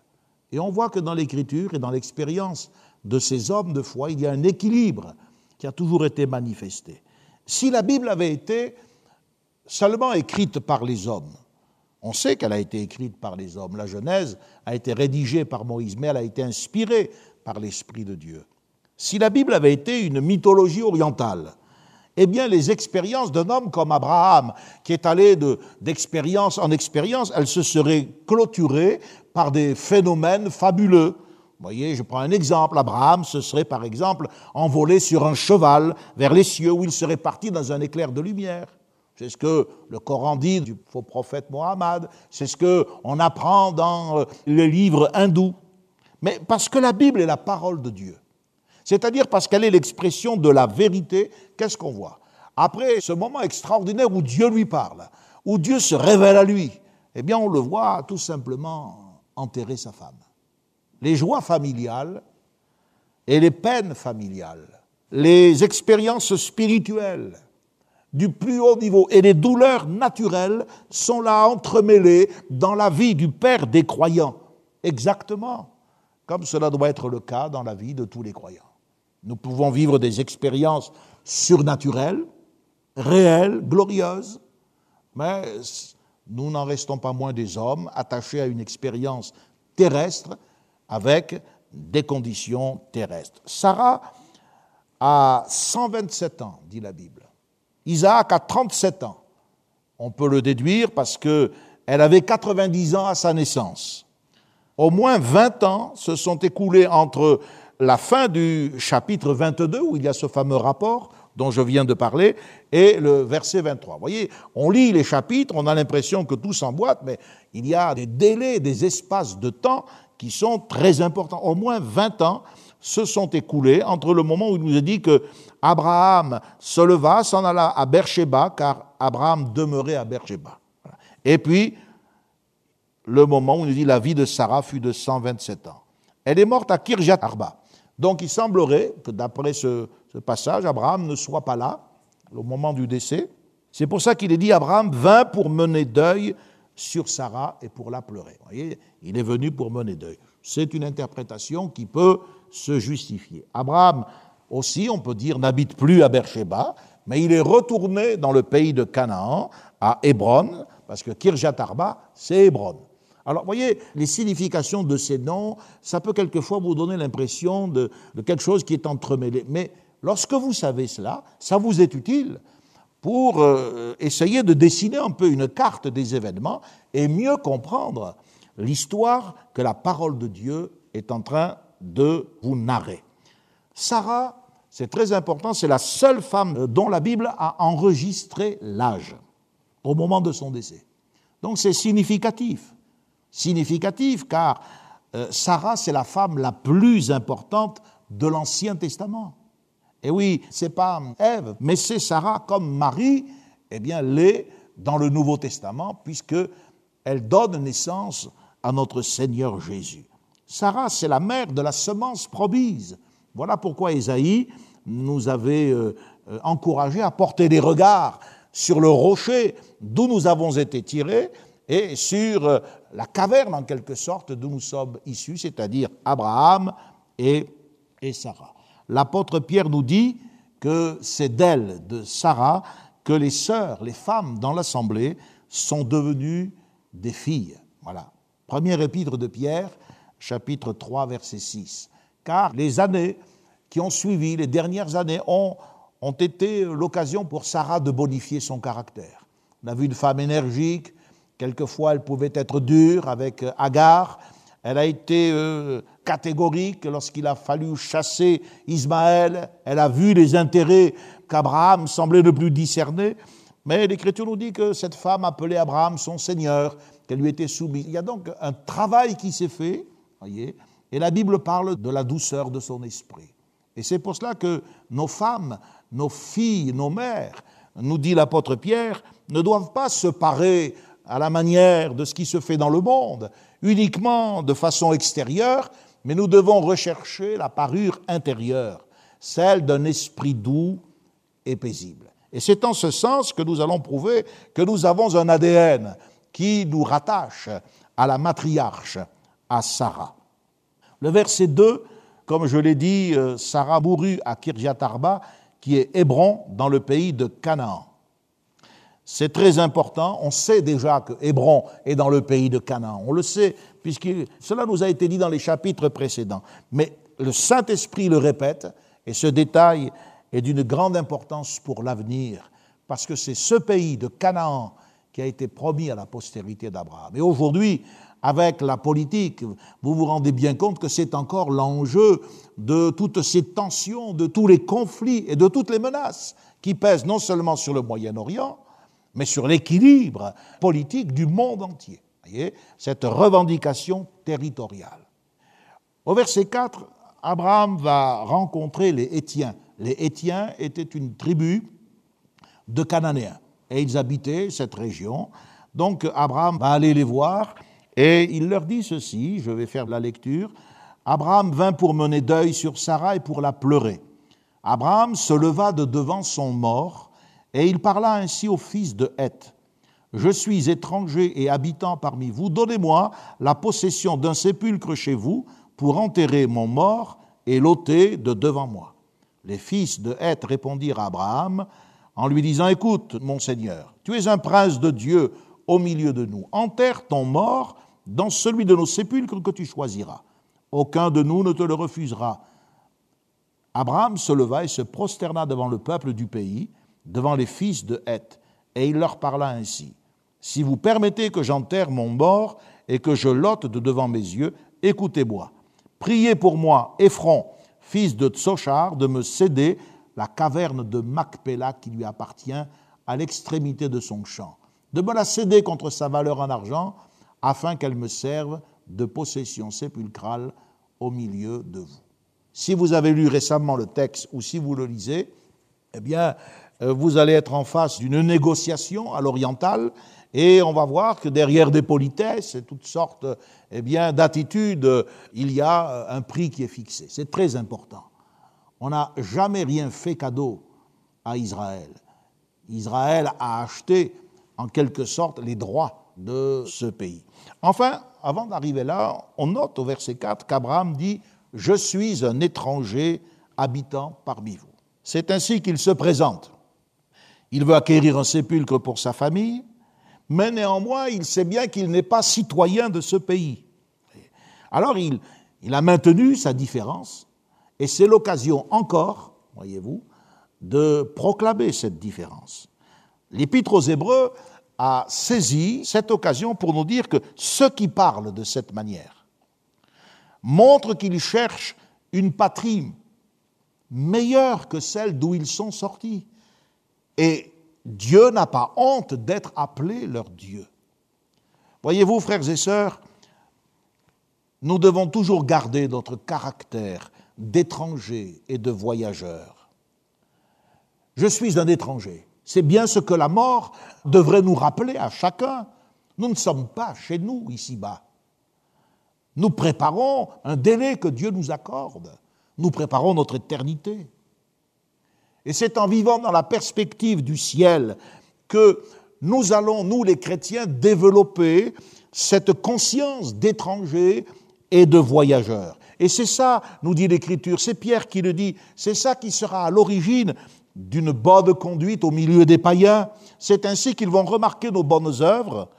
Et on voit que dans l'écriture et dans l'expérience de ces hommes de foi, il y a un équilibre qui a toujours été manifesté. Si la Bible avait été seulement écrite par les hommes, on sait qu'elle a été écrite par les hommes. La Genèse a été rédigée par Moïse, mais elle a été inspirée par l'Esprit de Dieu. Si la Bible avait été une mythologie orientale, eh bien, les expériences d'un homme comme Abraham, qui est allé d'expérience en expérience, elles se seraient clôturées par des phénomènes fabuleux. Vous voyez, je prends un exemple. Abraham se serait, par exemple, envolé sur un cheval vers les cieux où il serait parti dans un éclair de lumière. C'est ce que le Coran dit du faux prophète Mohammed. C'est ce qu'on apprend dans euh, les livres hindous. Mais parce que la Bible est la parole de Dieu. C'est-à-dire parce qu'elle est l'expression de la vérité, qu'est-ce qu'on voit? Après ce moment extraordinaire où Dieu lui parle, où Dieu se révèle à lui, eh bien on le voit tout simplement enterrer sa femme. Les joies familiales et les peines familiales, les expériences spirituelles du plus haut niveau et les douleurs naturelles sont là entremêlées dans la vie du Père des croyants, exactement comme cela doit être le cas dans la vie de tous les croyants. Nous pouvons vivre des expériences surnaturelles, réelles, glorieuses, mais nous n'en restons pas moins des hommes attachés à une expérience terrestre avec des conditions terrestres. Sarah a 127 ans, dit la Bible. Isaac a 37 ans. On peut le déduire parce qu'elle avait 90 ans à sa naissance. Au moins 20 ans se sont écoulés entre la fin du chapitre 22, où il y a ce fameux rapport dont je viens de parler, et le verset 23. Vous voyez, on lit les chapitres, on a l'impression que tout s'emboîte, mais il y a des délais, des espaces de temps qui sont très importants. Au moins 20 ans se sont écoulés entre le moment où il nous a dit que Abraham se leva, s'en alla à Beersheba, car Abraham demeurait à Beersheba. Et puis, le moment où il nous dit la vie de Sarah fut de 127 ans. Elle est morte à Kirjat Arba. Donc il semblerait que d'après ce, ce, passage, Abraham ne soit pas là au moment du décès. C'est pour ça qu'il est dit Abraham vint pour mener deuil sur Sarah et pour la pleurer. Vous voyez, il est venu pour mener deuil. C'est une interprétation qui peut se justifier. Abraham aussi, on peut dire, n'habite plus à Beersheba, mais il est retourné dans le pays de Canaan, à Hébron, parce que Kirjat Arba, c'est Hébron. Alors, vous voyez, les significations de ces noms, ça peut quelquefois vous donner l'impression de, quelque chose qui est entremêlé. Lorsque vous savez cela, ça vous est utile pour euh, essayer de dessiner un peu une carte des événements et mieux comprendre l'histoire que la parole de Dieu est en train de vous narrer. Sarah, c'est très important, c'est la seule femme dont la Bible a enregistré l'âge au moment de son décès. Donc c'est significatif. Significatif car euh, Sarah, c'est la femme la plus importante de l'Ancien Testament. Et oui, c'est pas Ève, mais c'est Sarah comme Marie, eh bien, l'est dans le Nouveau Testament, puisque elle donne naissance à notre Seigneur Jésus. Sarah, c'est la mère de la semence promise. Voilà pourquoi Isaïe nous avait euh, euh, encouragé à porter des regards sur le rocher d'où nous avons été tirés et sur euh, la caverne en quelque sorte d'où nous sommes issus, c'est-à-dire Abraham et Sarah. L'apôtre Pierre nous dit que c'est d'elle, de Sarah, que les sœurs, les femmes dans l'assemblée sont devenues des filles. Voilà. Première épître de Pierre, chapitre 3, verset 6. Car les années qui ont suivi, les dernières années, ont, ont été l'occasion pour Sarah de bonifier son caractère. On a vu une femme énergique, quelquefois elle pouvait être dure avec Agar, elle a été euh, catégorique lorsqu'il a fallu chasser Ismaël, elle a vu les intérêts qu'Abraham semblait ne plus discerner, mais l'Écriture nous dit que cette femme appelait Abraham son Seigneur, qu'elle lui était soumise. Il y a donc un travail qui s'est fait, voyez, et la Bible parle de la douceur de son esprit. Et c'est pour cela que nos femmes, nos filles, nos mères, nous dit l'apôtre Pierre, ne doivent pas se parer à la manière de ce qui se fait dans le monde, uniquement de façon extérieure, mais nous devons rechercher la parure intérieure, celle d'un esprit doux et paisible. Et c'est en ce sens que nous allons prouver que nous avons un ADN qui nous rattache à la matriarche, à Sarah. Le verset 2, comme je l'ai dit, euh, Sarah mourut à Kirjat Arba, qui est Hébron, dans le pays de Canaan. C'est très important. On sait déjà que Hébron est dans le pays de Canaan. On le sait, puisque cela nous a été dit dans les chapitres précédents. Mais le Saint-Esprit le répète, et ce détail est d'une grande importance pour l'avenir, parce que c'est ce pays de Canaan qui a été promis à la postérité d'Abraham. Et aujourd'hui, avec la politique, vous vous rendez bien compte que c'est encore l'enjeu de toutes ces tensions, de tous les conflits et de toutes les menaces qui pèsent non seulement sur le Moyen-Orient, mais sur l'équilibre politique du monde entier. Voyez, cette revendication territoriale. Au verset 4, Abraham va rencontrer les Étiens. Les Étiens étaient une tribu de Cananéens et ils habitaient cette région. Donc Abraham va aller les voir et il leur dit ceci, je vais faire la lecture. Abraham vint pour mener deuil sur Sarah et pour la pleurer. Abraham se leva de devant son mort, et il parla ainsi au fils de Heth. Je suis étranger et habitant parmi vous, donnez-moi la possession d'un sépulcre chez vous pour enterrer mon mort et l'ôter de devant moi. Les fils de Heth répondirent à Abraham en lui disant, Écoute, mon Seigneur, tu es un prince de Dieu au milieu de nous. Enterre ton mort dans celui de nos sépulcres que tu choisiras. Aucun de nous ne te le refusera. Abraham se leva et se prosterna devant le peuple du pays, devant les fils de Heth, et il leur parla ainsi. Si vous permettez que j'enterre mon mort et que je l'ôte de devant mes yeux, écoutez-moi. Priez pour moi, Ephron, fils de Tsochar, de me céder la caverne de Macpéla qui lui appartient à l'extrémité de son champ, de me la céder contre sa valeur en argent, afin qu'elle me serve de possession sépulcrale au milieu de vous. Si vous avez lu récemment le texte ou si vous le lisez, eh bien, vous allez être en face d'une négociation à l'oriental et on va voir que derrière des politesses et toutes sortes eh bien, d'attitudes, il y a euh, un prix qui est fixé. C'est très important. On n'a jamais rien fait cadeau à Israël. Israël a acheté en quelque sorte les droits de ce pays. Enfin, avant d'arriver là, on note au verset 4 qu'Abraham dit Je suis un étranger habitant parmi vous. C'est ainsi qu'il se présente. Il veut acquérir un sépulcre pour sa famille, mais néanmoins, il sait bien qu'il n'est pas citoyen de ce pays. Alors, il, a maintenu sa différence, et c'est l'occasion encore, voyez-vous, de proclamer cette différence. L'Épître aux Hébreux a saisi cette occasion pour nous dire que ceux qui parlent de cette manière montrent qu'ils cherchent une patrie meilleure que celle d'où ils sont sortis. Et Dieu n'a pas honte d'être appelé leur Dieu. Voyez-vous, frères et sœurs, nous devons toujours garder notre caractère d'étranger et de voyageur. Je suis un étranger. C'est bien ce que la mort devrait nous rappeler à chacun. Nous ne sommes pas chez nous ici-bas. Nous préparons un délai que Dieu nous accorde. Nous préparons notre éternité. Et c'est en vivant dans la perspective du ciel que nous allons, nous les chrétiens, développer cette conscience d'étranger et de voyageurs. Et c'est ça, nous dit l'Écriture, c'est Pierre qui le dit, c'est ça qui sera à l'origine d'une bonne conduite au milieu des païens. C'est ainsi qu'ils vont remarquer nos bonnes œuvres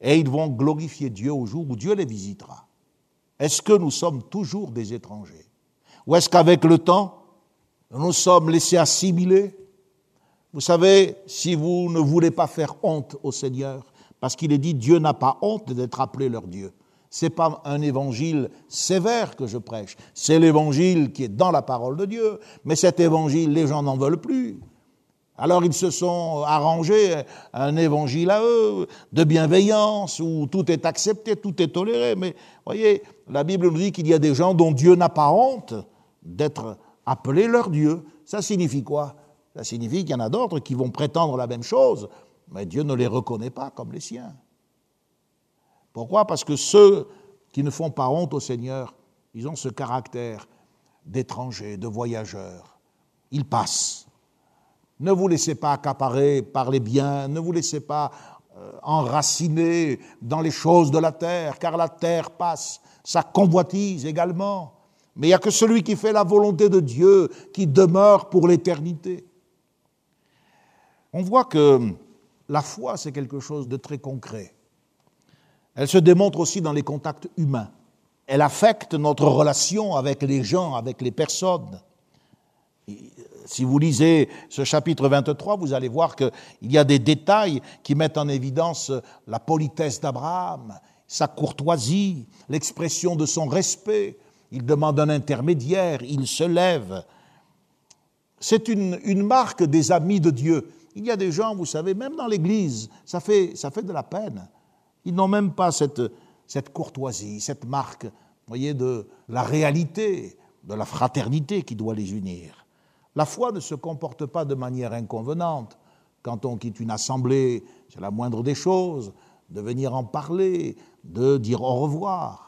et ils vont glorifier Dieu au jour où Dieu les visitera. Est-ce que nous sommes toujours des étrangers? Ou est-ce qu'avec le temps, nous sommes laissés assimiler. Vous savez, si vous ne voulez pas faire honte au Seigneur, parce qu'il est dit Dieu n'a pas honte d'être appelé leur Dieu. Ce n'est pas un évangile sévère que je prêche, c'est l'évangile qui est dans la parole de Dieu. Mais cet évangile, les gens n'en veulent plus. Alors ils se sont arrangés un évangile à eux, de bienveillance, où tout est accepté, tout est toléré. Mais voyez, la Bible nous dit qu'il y a des gens dont Dieu n'a pas honte d'être appeler leur Dieu. Ça signifie quoi? Ça signifie qu'il y en a d'autres qui vont prétendre la même chose, mais Dieu ne les reconnaît pas comme les siens. Pourquoi? Parce que ceux qui ne font pas honte au Seigneur, ils ont ce caractère d'étrangers, de voyageurs. Ils passent. Ne vous laissez pas accaparer par les biens, ne vous laissez pas euh, enraciner dans les choses de la terre, car la terre passe, sa convoitise également. Mais il n'y a que celui qui fait la volonté de Dieu qui demeure pour l'éternité. On voit que la foi, c'est quelque chose de très concret. Elle se démontre aussi dans les contacts humains. Elle affecte notre relation avec les gens, avec les personnes. Si vous lisez ce chapitre 23, vous allez voir qu'il y a des détails qui mettent en évidence la politesse d'Abraham, sa courtoisie, l'expression de son respect, il demande un intermédiaire, il se lève. C'est une, marque des amis de Dieu. Il y a des gens, vous savez, même dans l'Église, ça fait, de la peine. Ils n'ont même pas cette, cette courtoisie, cette marque, voyez, de la réalité, de la fraternité qui doit les unir. La foi ne se comporte pas de manière inconvenante. Quand on quitte une assemblée, c'est la moindre des choses, de venir en parler, de dire au revoir.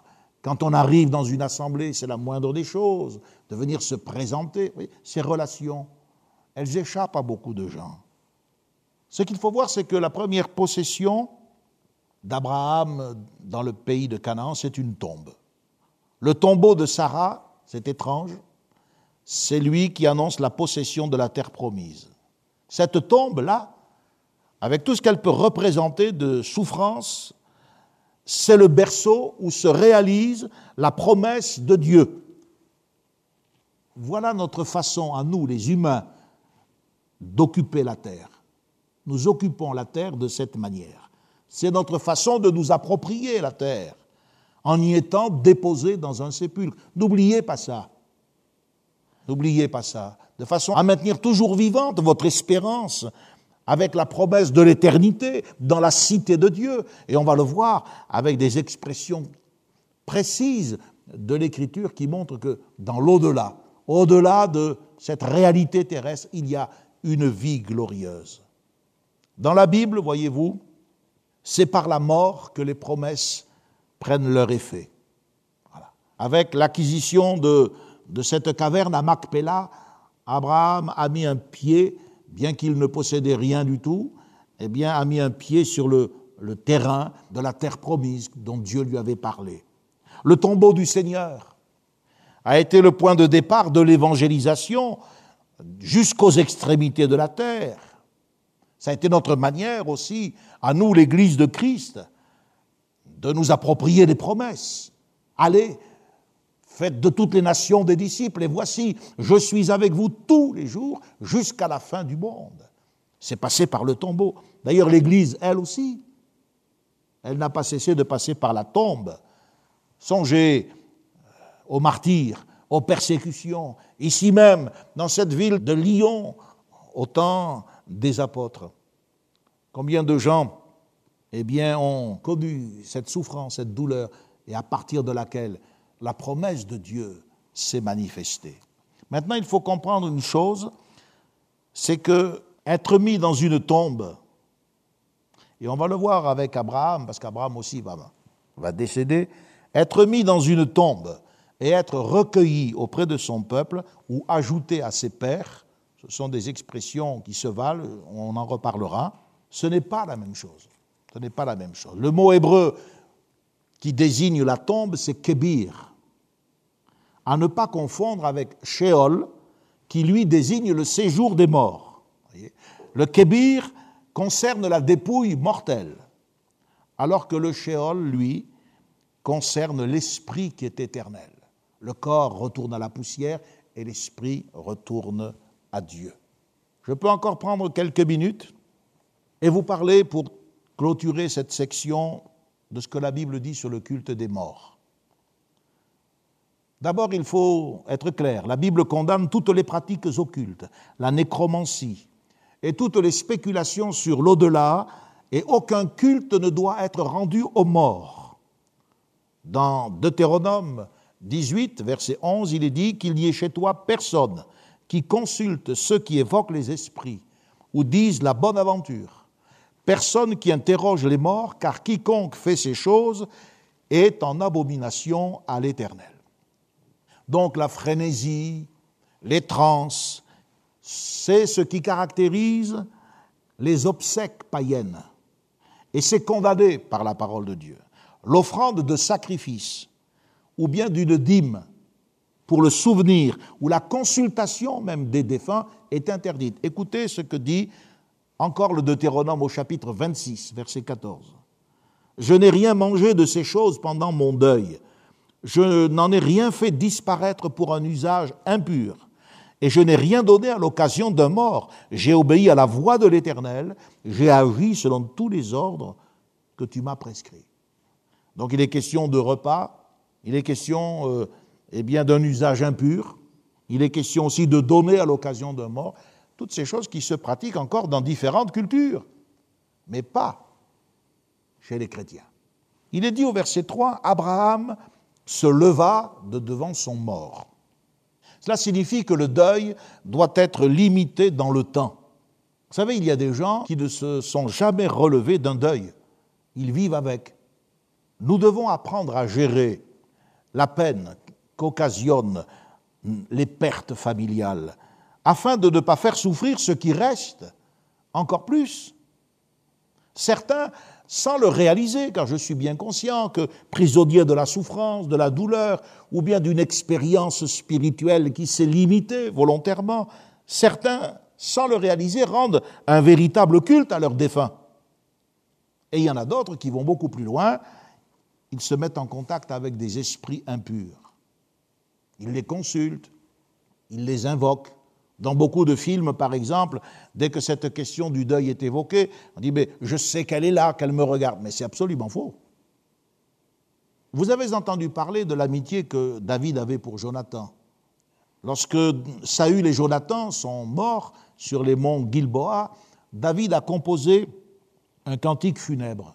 Quand on arrive dans une assemblée, c'est la moindre des choses, de venir se présenter. ces relations, elles échappent à beaucoup de gens. Ce qu'il faut voir, c'est que la première possession d'Abraham dans le pays de Canaan, c'est une tombe. Le tombeau de Sarah, c'est étrange, c'est lui qui annonce la possession de la terre promise. Cette tombe-là, avec tout ce qu'elle peut représenter de souffrance, c'est le berceau où se réalise la promesse de Dieu. Voilà notre façon à nous, les humains, d'occuper la terre. Nous occupons la terre de cette manière. C'est notre façon de nous approprier la terre en y étant déposés dans un sépulcre. N'oubliez pas ça. N'oubliez pas ça. De façon à maintenir toujours vivante votre espérance avec la promesse de l'éternité dans la cité de Dieu. Et on va le voir avec des expressions précises de l'Écriture qui montrent que dans l'au-delà, Au-delà de cette réalité terrestre, il y a une vie glorieuse. Dans la Bible, voyez-vous, c'est par la mort que les promesses prennent leur effet. Avec l'acquisition de, de cette caverne à Macpéla, Abraham a mis un pied, bien qu'il ne possédait rien du tout, eh bien, a mis un pied sur le, terrain de la terre promise dont Dieu lui avait parlé. Le tombeau du Seigneur a été le point de départ de l'évangélisation jusqu'aux extrémités de la terre. Ça a été notre manière aussi, à nous, l'Église de Christ, de nous approprier des promesses. Allez, faites de toutes les nations des disciples, et voici, je suis avec vous tous les jours jusqu'à la fin du monde. C'est passé par le tombeau. D'ailleurs, l'Église, elle aussi, elle n'a pas cessé de passer par la tombe. Songez aux martyrs, aux persécutions, ici même, dans cette ville de Lyon, au temps des apôtres. Combien de gens, eh bien, ont connu cette souffrance, cette douleur, et à partir de laquelle la promesse de Dieu s'est manifestée. Maintenant, il faut comprendre une chose, c'est que être mis dans une tombe, et on va le voir avec Abraham, parce qu'Abraham aussi va, va décéder, être mis dans une tombe et être recueilli auprès de son peuple ou ajouté à ses pères, ce sont des expressions qui se valent, on en reparlera, ce n'est pas la même chose. Ce n'est pas la même chose. Le mot hébreu qui désigne la tombe, c'est kebir. À ne pas confondre avec Sheol, qui lui désigne le séjour des morts. Le kebir concerne la dépouille mortelle, alors que le Sheol, lui, concerne l'esprit qui est éternel. Le corps retourne à la poussière et l'esprit retourne à Dieu. Je peux encore prendre quelques minutes et vous parler pour clôturer cette section de ce que la Bible dit sur le culte des morts. D'abord, il faut être clair, la Bible condamne toutes les pratiques occultes, la nécromancie et toutes les spéculations sur l'au-delà, et aucun culte ne doit être rendu aux morts. Dans Deutéronome 18, verset 11, il est dit qu'il n'y ait chez toi personne qui consulte ceux qui évoquent les esprits ou disent la bonne aventure. Personne qui interroge les morts, car quiconque fait ces choses est en abomination à l'Éternel. Donc la frénésie, les transes, c'est ce qui caractérise les obsèques païennes. Et c'est condamné par la parole de Dieu. L'offrande de sacrifice ou bien d'une dîme pour le souvenir ou la consultation même des défunts est interdite. Écoutez ce que dit encore le Deutéronome au chapitre 26, verset 14. Je n'ai rien mangé de ces choses pendant mon deuil. Je n'en ai rien fait disparaître pour un usage impur. Et je n'ai rien donné à l'occasion d'un mort. J'ai obéi à la voix de l'Éternel. J'ai agi selon tous les ordres que tu m'as prescrits. Donc il est question de repas, il est question euh, eh bien, d'un usage impur, il est question aussi de donner à l'occasion d'un mort, toutes ces choses qui se pratiquent encore dans différentes cultures, mais pas chez les chrétiens. Il est dit au verset 3, Abraham se leva de devant son mort. Cela signifie que le deuil doit être limité dans le temps. Vous savez, il y a des gens qui ne se sont jamais relevés d'un deuil. Ils vivent avec. Nous devons apprendre à gérer la peine qu'occasionnent les pertes familiales, afin de ne pas faire souffrir ceux qui restent encore plus. Certains, sans le réaliser, car je suis bien conscient que prisonniers de la souffrance, de la douleur, ou bien d'une expérience spirituelle qui s'est limitée volontairement, certains, sans le réaliser, rendent un véritable culte à leurs défunts. Et il y en a d'autres qui vont beaucoup plus loin ils se mettent en contact avec des esprits impurs. Ils les consultent, ils les invoquent. Dans beaucoup de films, par exemple, dès que cette question du deuil est évoquée, on dit je sais qu'elle est là, qu'elle me regarde. Mais c'est absolument faux. Vous avez entendu parler de l'amitié que David avait pour Jonathan. Lorsque Saül et Jonathan sont morts sur les monts Gilboa, David a composé un cantique funèbre.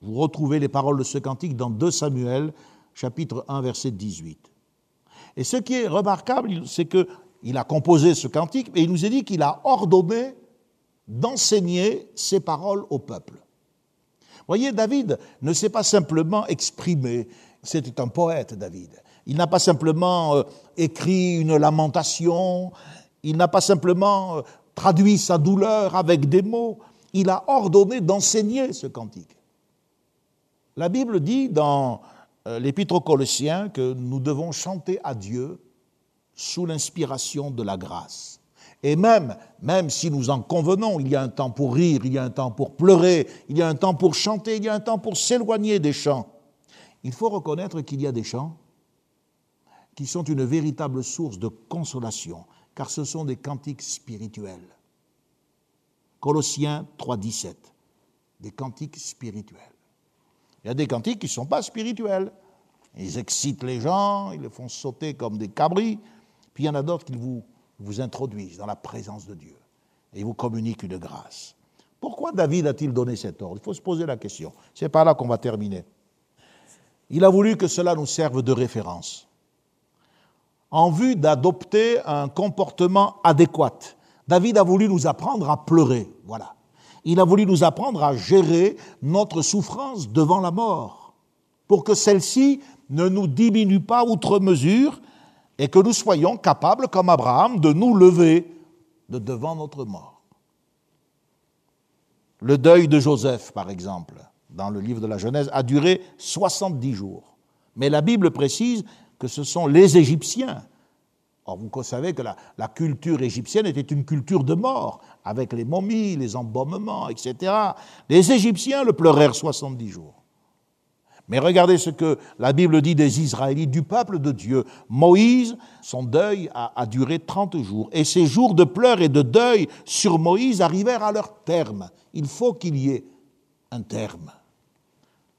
Vous retrouvez les paroles de ce cantique dans 2 Samuel, chapitre 1, verset 18. Et ce qui est remarquable, c'est qu'il a composé ce cantique, et il nous est dit qu'il a ordonné d'enseigner ces paroles au peuple. Voyez, David ne s'est pas simplement exprimé, c'était un poète, David. Il n'a pas simplement euh, écrit une lamentation, il n'a pas simplement euh, traduit sa douleur avec des mots, il a ordonné d'enseigner ce cantique. La Bible dit dans euh, l'Épître aux Colossiens que nous devons chanter à Dieu sous l'inspiration de la grâce. Et même, même si nous en convenons, il y a un temps pour rire, il y a un temps pour pleurer, il y a un temps pour chanter, il y a un temps pour s'éloigner des chants. Il faut reconnaître qu'il y a des chants qui sont une véritable source de consolation, car ce sont des cantiques spirituels. Colossiens 3.17, des cantiques spirituels. Il y a des cantiques qui ne sont pas spirituels. Ils excitent les gens, ils les font sauter comme des cabris, puis il y en a d'autres qui vous vous introduisent dans la présence de Dieu et vous communiquent une grâce. Pourquoi David a-t-il donné cet ordre? Il faut se poser la question. C'est par là qu'on va terminer. Il a voulu que cela nous serve de référence en vue d'adopter un comportement adéquat. David a voulu nous apprendre à pleurer, voilà. Il a voulu nous apprendre à gérer notre souffrance devant la mort, pour que celle-ci ne nous diminue pas outre mesure et que nous soyons capables, comme Abraham, de nous lever de devant notre mort. Le deuil de Joseph, par exemple, dans le livre de la Genèse, a duré 70 jours. Mais la Bible précise que ce sont les Égyptiens. Or, vous savez que la, la, culture égyptienne était une culture de mort, avec les momies, les embaumements, etc. Les Égyptiens le pleurèrent 70 jours. Mais regardez ce que la Bible dit des Israélites, du peuple de Dieu. Moïse, son deuil a, duré 30 jours. Et ces jours de pleurs et de deuil sur Moïse arrivèrent à leur terme. Il faut qu'il y ait un terme.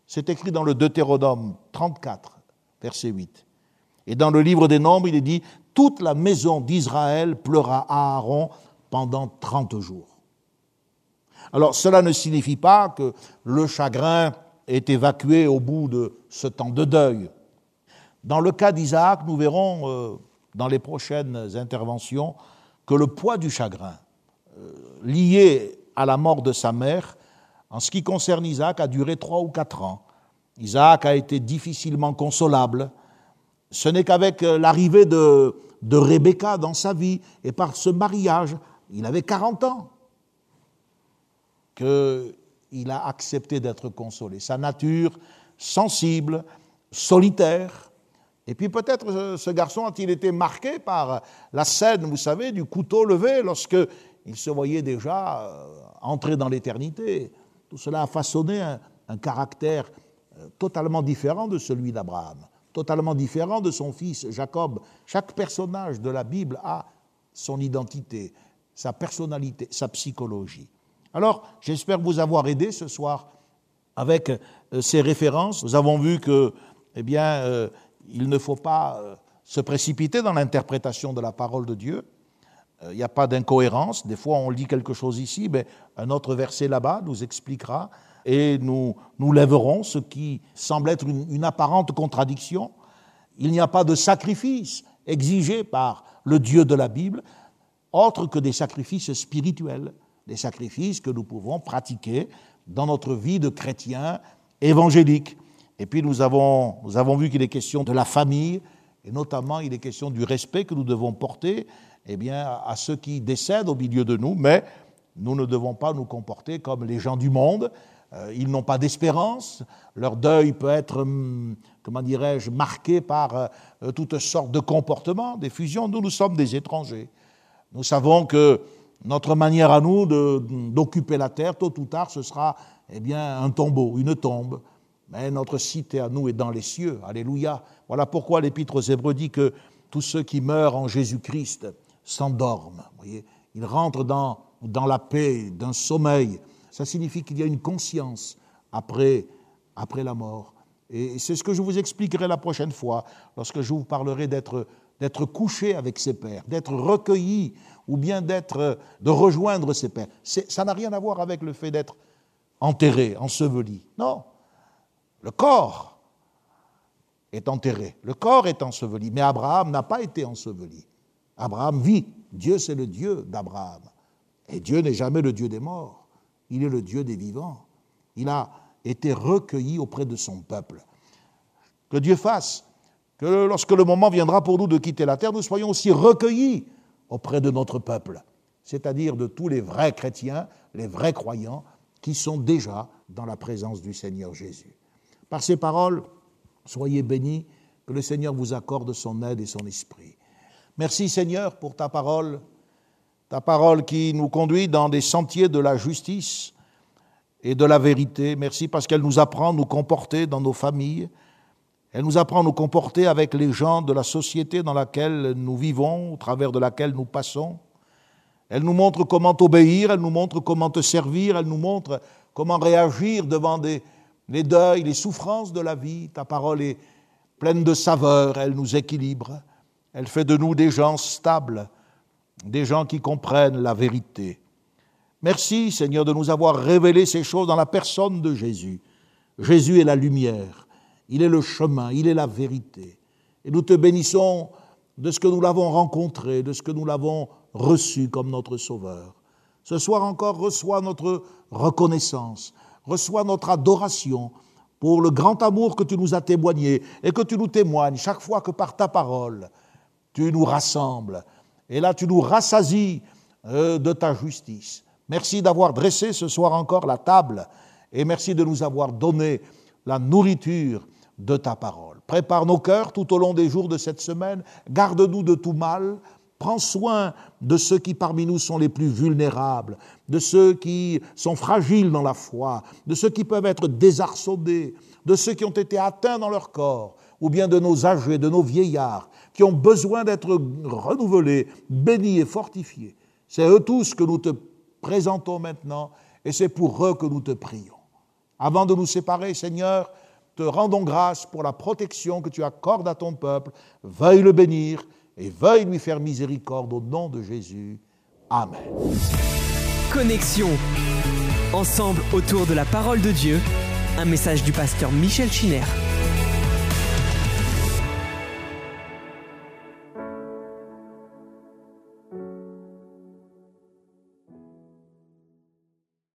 C'est écrit dans le Deutéronome 34, verset 8. Et dans le livre des Nombres, il est dit Toute la maison d'Israël pleura Aaron pendant 30 jours. Alors, cela ne signifie pas que le chagrin est évacué au bout de ce temps de deuil. Dans le cas d'Isaac, nous verrons euh, dans les prochaines interventions que le poids du chagrin euh, lié à la mort de sa mère, en ce qui concerne Isaac, a duré trois ou quatre ans. Isaac a été difficilement consolable. Ce n'est qu'avec euh, l'arrivée de, de Rebecca dans sa vie et par ce mariage, il avait 40 ans, que il a accepté d'être consolé. Sa nature sensible, solitaire. Et puis peut-être euh, ce garçon a-t-il été marqué par la scène, vous savez, du couteau levé lorsque il se voyait déjà euh, entrer dans l'éternité. Tout cela a façonné un, un caractère euh, totalement différent de celui d'Abraham, totalement différent de son fils Jacob. Chaque personnage de la Bible a son identité, sa personnalité, sa psychologie. Alors, j'espère vous avoir aidé ce soir avec euh, ces références. Nous avons vu que, eh bien, euh, il ne faut pas euh, se précipiter dans l'interprétation de la parole de Dieu. Il n'y a pas d'incohérence. Des fois, on lit quelque chose ici, mais un autre verset là-bas nous expliquera et nous, nous lèverons ce qui semble être une, une apparente contradiction. Il n'y a pas de sacrifice exigé par le Dieu de la Bible, autre que des sacrifices spirituels des sacrifices que nous pouvons pratiquer dans notre vie de chrétien évangélique. Et puis nous avons, nous avons vu qu'il est question de la famille, et notamment il est question du respect que nous devons porter eh bien, à ceux qui décèdent au milieu de nous, mais nous ne devons pas nous comporter comme les gens du monde. Euh, ils n'ont pas d'espérance, leur deuil peut être, hum, comment dirais-je, marqué par euh, toutes sortes de comportements, des fusions. Nous, nous sommes des étrangers. Nous savons que notre manière à nous d'occuper la terre, tôt ou tard, ce sera eh bien, un tombeau, une tombe. Mais notre cité à nous est dans les cieux. Alléluia. Voilà pourquoi l'Épître aux Hébreux dit que tous ceux qui meurent en Jésus-Christ s'endorment. Ils rentrent dans, dans la paix d'un sommeil. Ça signifie qu'il y a une conscience après, après la mort. Et c'est ce que je vous expliquerai la prochaine fois, lorsque je vous parlerai d'être couché avec ses pères, d'être recueilli ou bien d'être, de rejoindre ses pères. Ça n'a rien à voir avec le fait d'être enterré, enseveli. Non. Le corps est enterré, le corps est enseveli, mais Abraham n'a pas été enseveli. Abraham vit. Dieu, c'est le Dieu d'Abraham. Et Dieu n'est jamais le Dieu des morts, il est le Dieu des vivants. Il a été recueilli auprès de son peuple. Que Dieu fasse que lorsque le moment viendra pour nous de quitter la terre, nous soyons aussi recueillis auprès de notre peuple, c'est-à-dire de tous les vrais chrétiens, les vrais croyants qui sont déjà dans la présence du Seigneur Jésus. Par ces paroles, soyez bénis, que le Seigneur vous accorde son aide et son esprit. Merci Seigneur pour ta parole, ta parole qui nous conduit dans des sentiers de la justice et de la vérité. Merci parce qu'elle nous apprend à nous comporter dans nos familles, elle nous apprend à nous comporter avec les gens de la société dans laquelle nous vivons, au travers de laquelle nous passons. Elle nous montre comment obéir, elle nous montre comment te servir, elle nous montre comment réagir devant les deuils, les souffrances de la vie. Ta parole est pleine de saveur, elle nous équilibre, elle fait de nous des gens stables, des gens qui comprennent la vérité. Merci Seigneur de nous avoir révélé ces choses dans la personne de Jésus. Jésus est la lumière il est le chemin, il est la vérité. Et nous te bénissons de ce que nous l'avons rencontré, de ce que nous l'avons reçu comme notre Sauveur. Ce soir encore, reçois notre reconnaissance, reçois notre adoration pour le grand amour que tu nous as témoigné et que tu nous témoignes chaque fois que par ta parole, tu nous rassembles. Et là, tu nous rassasies euh, de ta justice. Merci d'avoir dressé ce soir encore la table et merci de nous avoir donné la nourriture de ta parole. Prépare nos cœurs tout au long des jours de cette semaine, garde-nous de tout mal, prends soin de ceux qui parmi nous sont les plus vulnérables, de ceux qui sont fragiles dans la foi, de ceux qui peuvent être désarçonnés, de ceux qui ont été atteints dans leur corps, ou bien de nos âgés, de nos vieillards, qui ont besoin d'être renouvelés, bénis et fortifiés. C'est eux tous que nous te présentons maintenant, et c'est pour eux que nous te prions. Avant de nous séparer, Seigneur, te rendons grâce pour la protection que tu accordes à ton peuple. Veuille le bénir et veuille lui faire miséricorde au nom de Jésus. Amen.
Connexion. Ensemble autour de la parole de Dieu. Un message du pasteur Michel Chiner.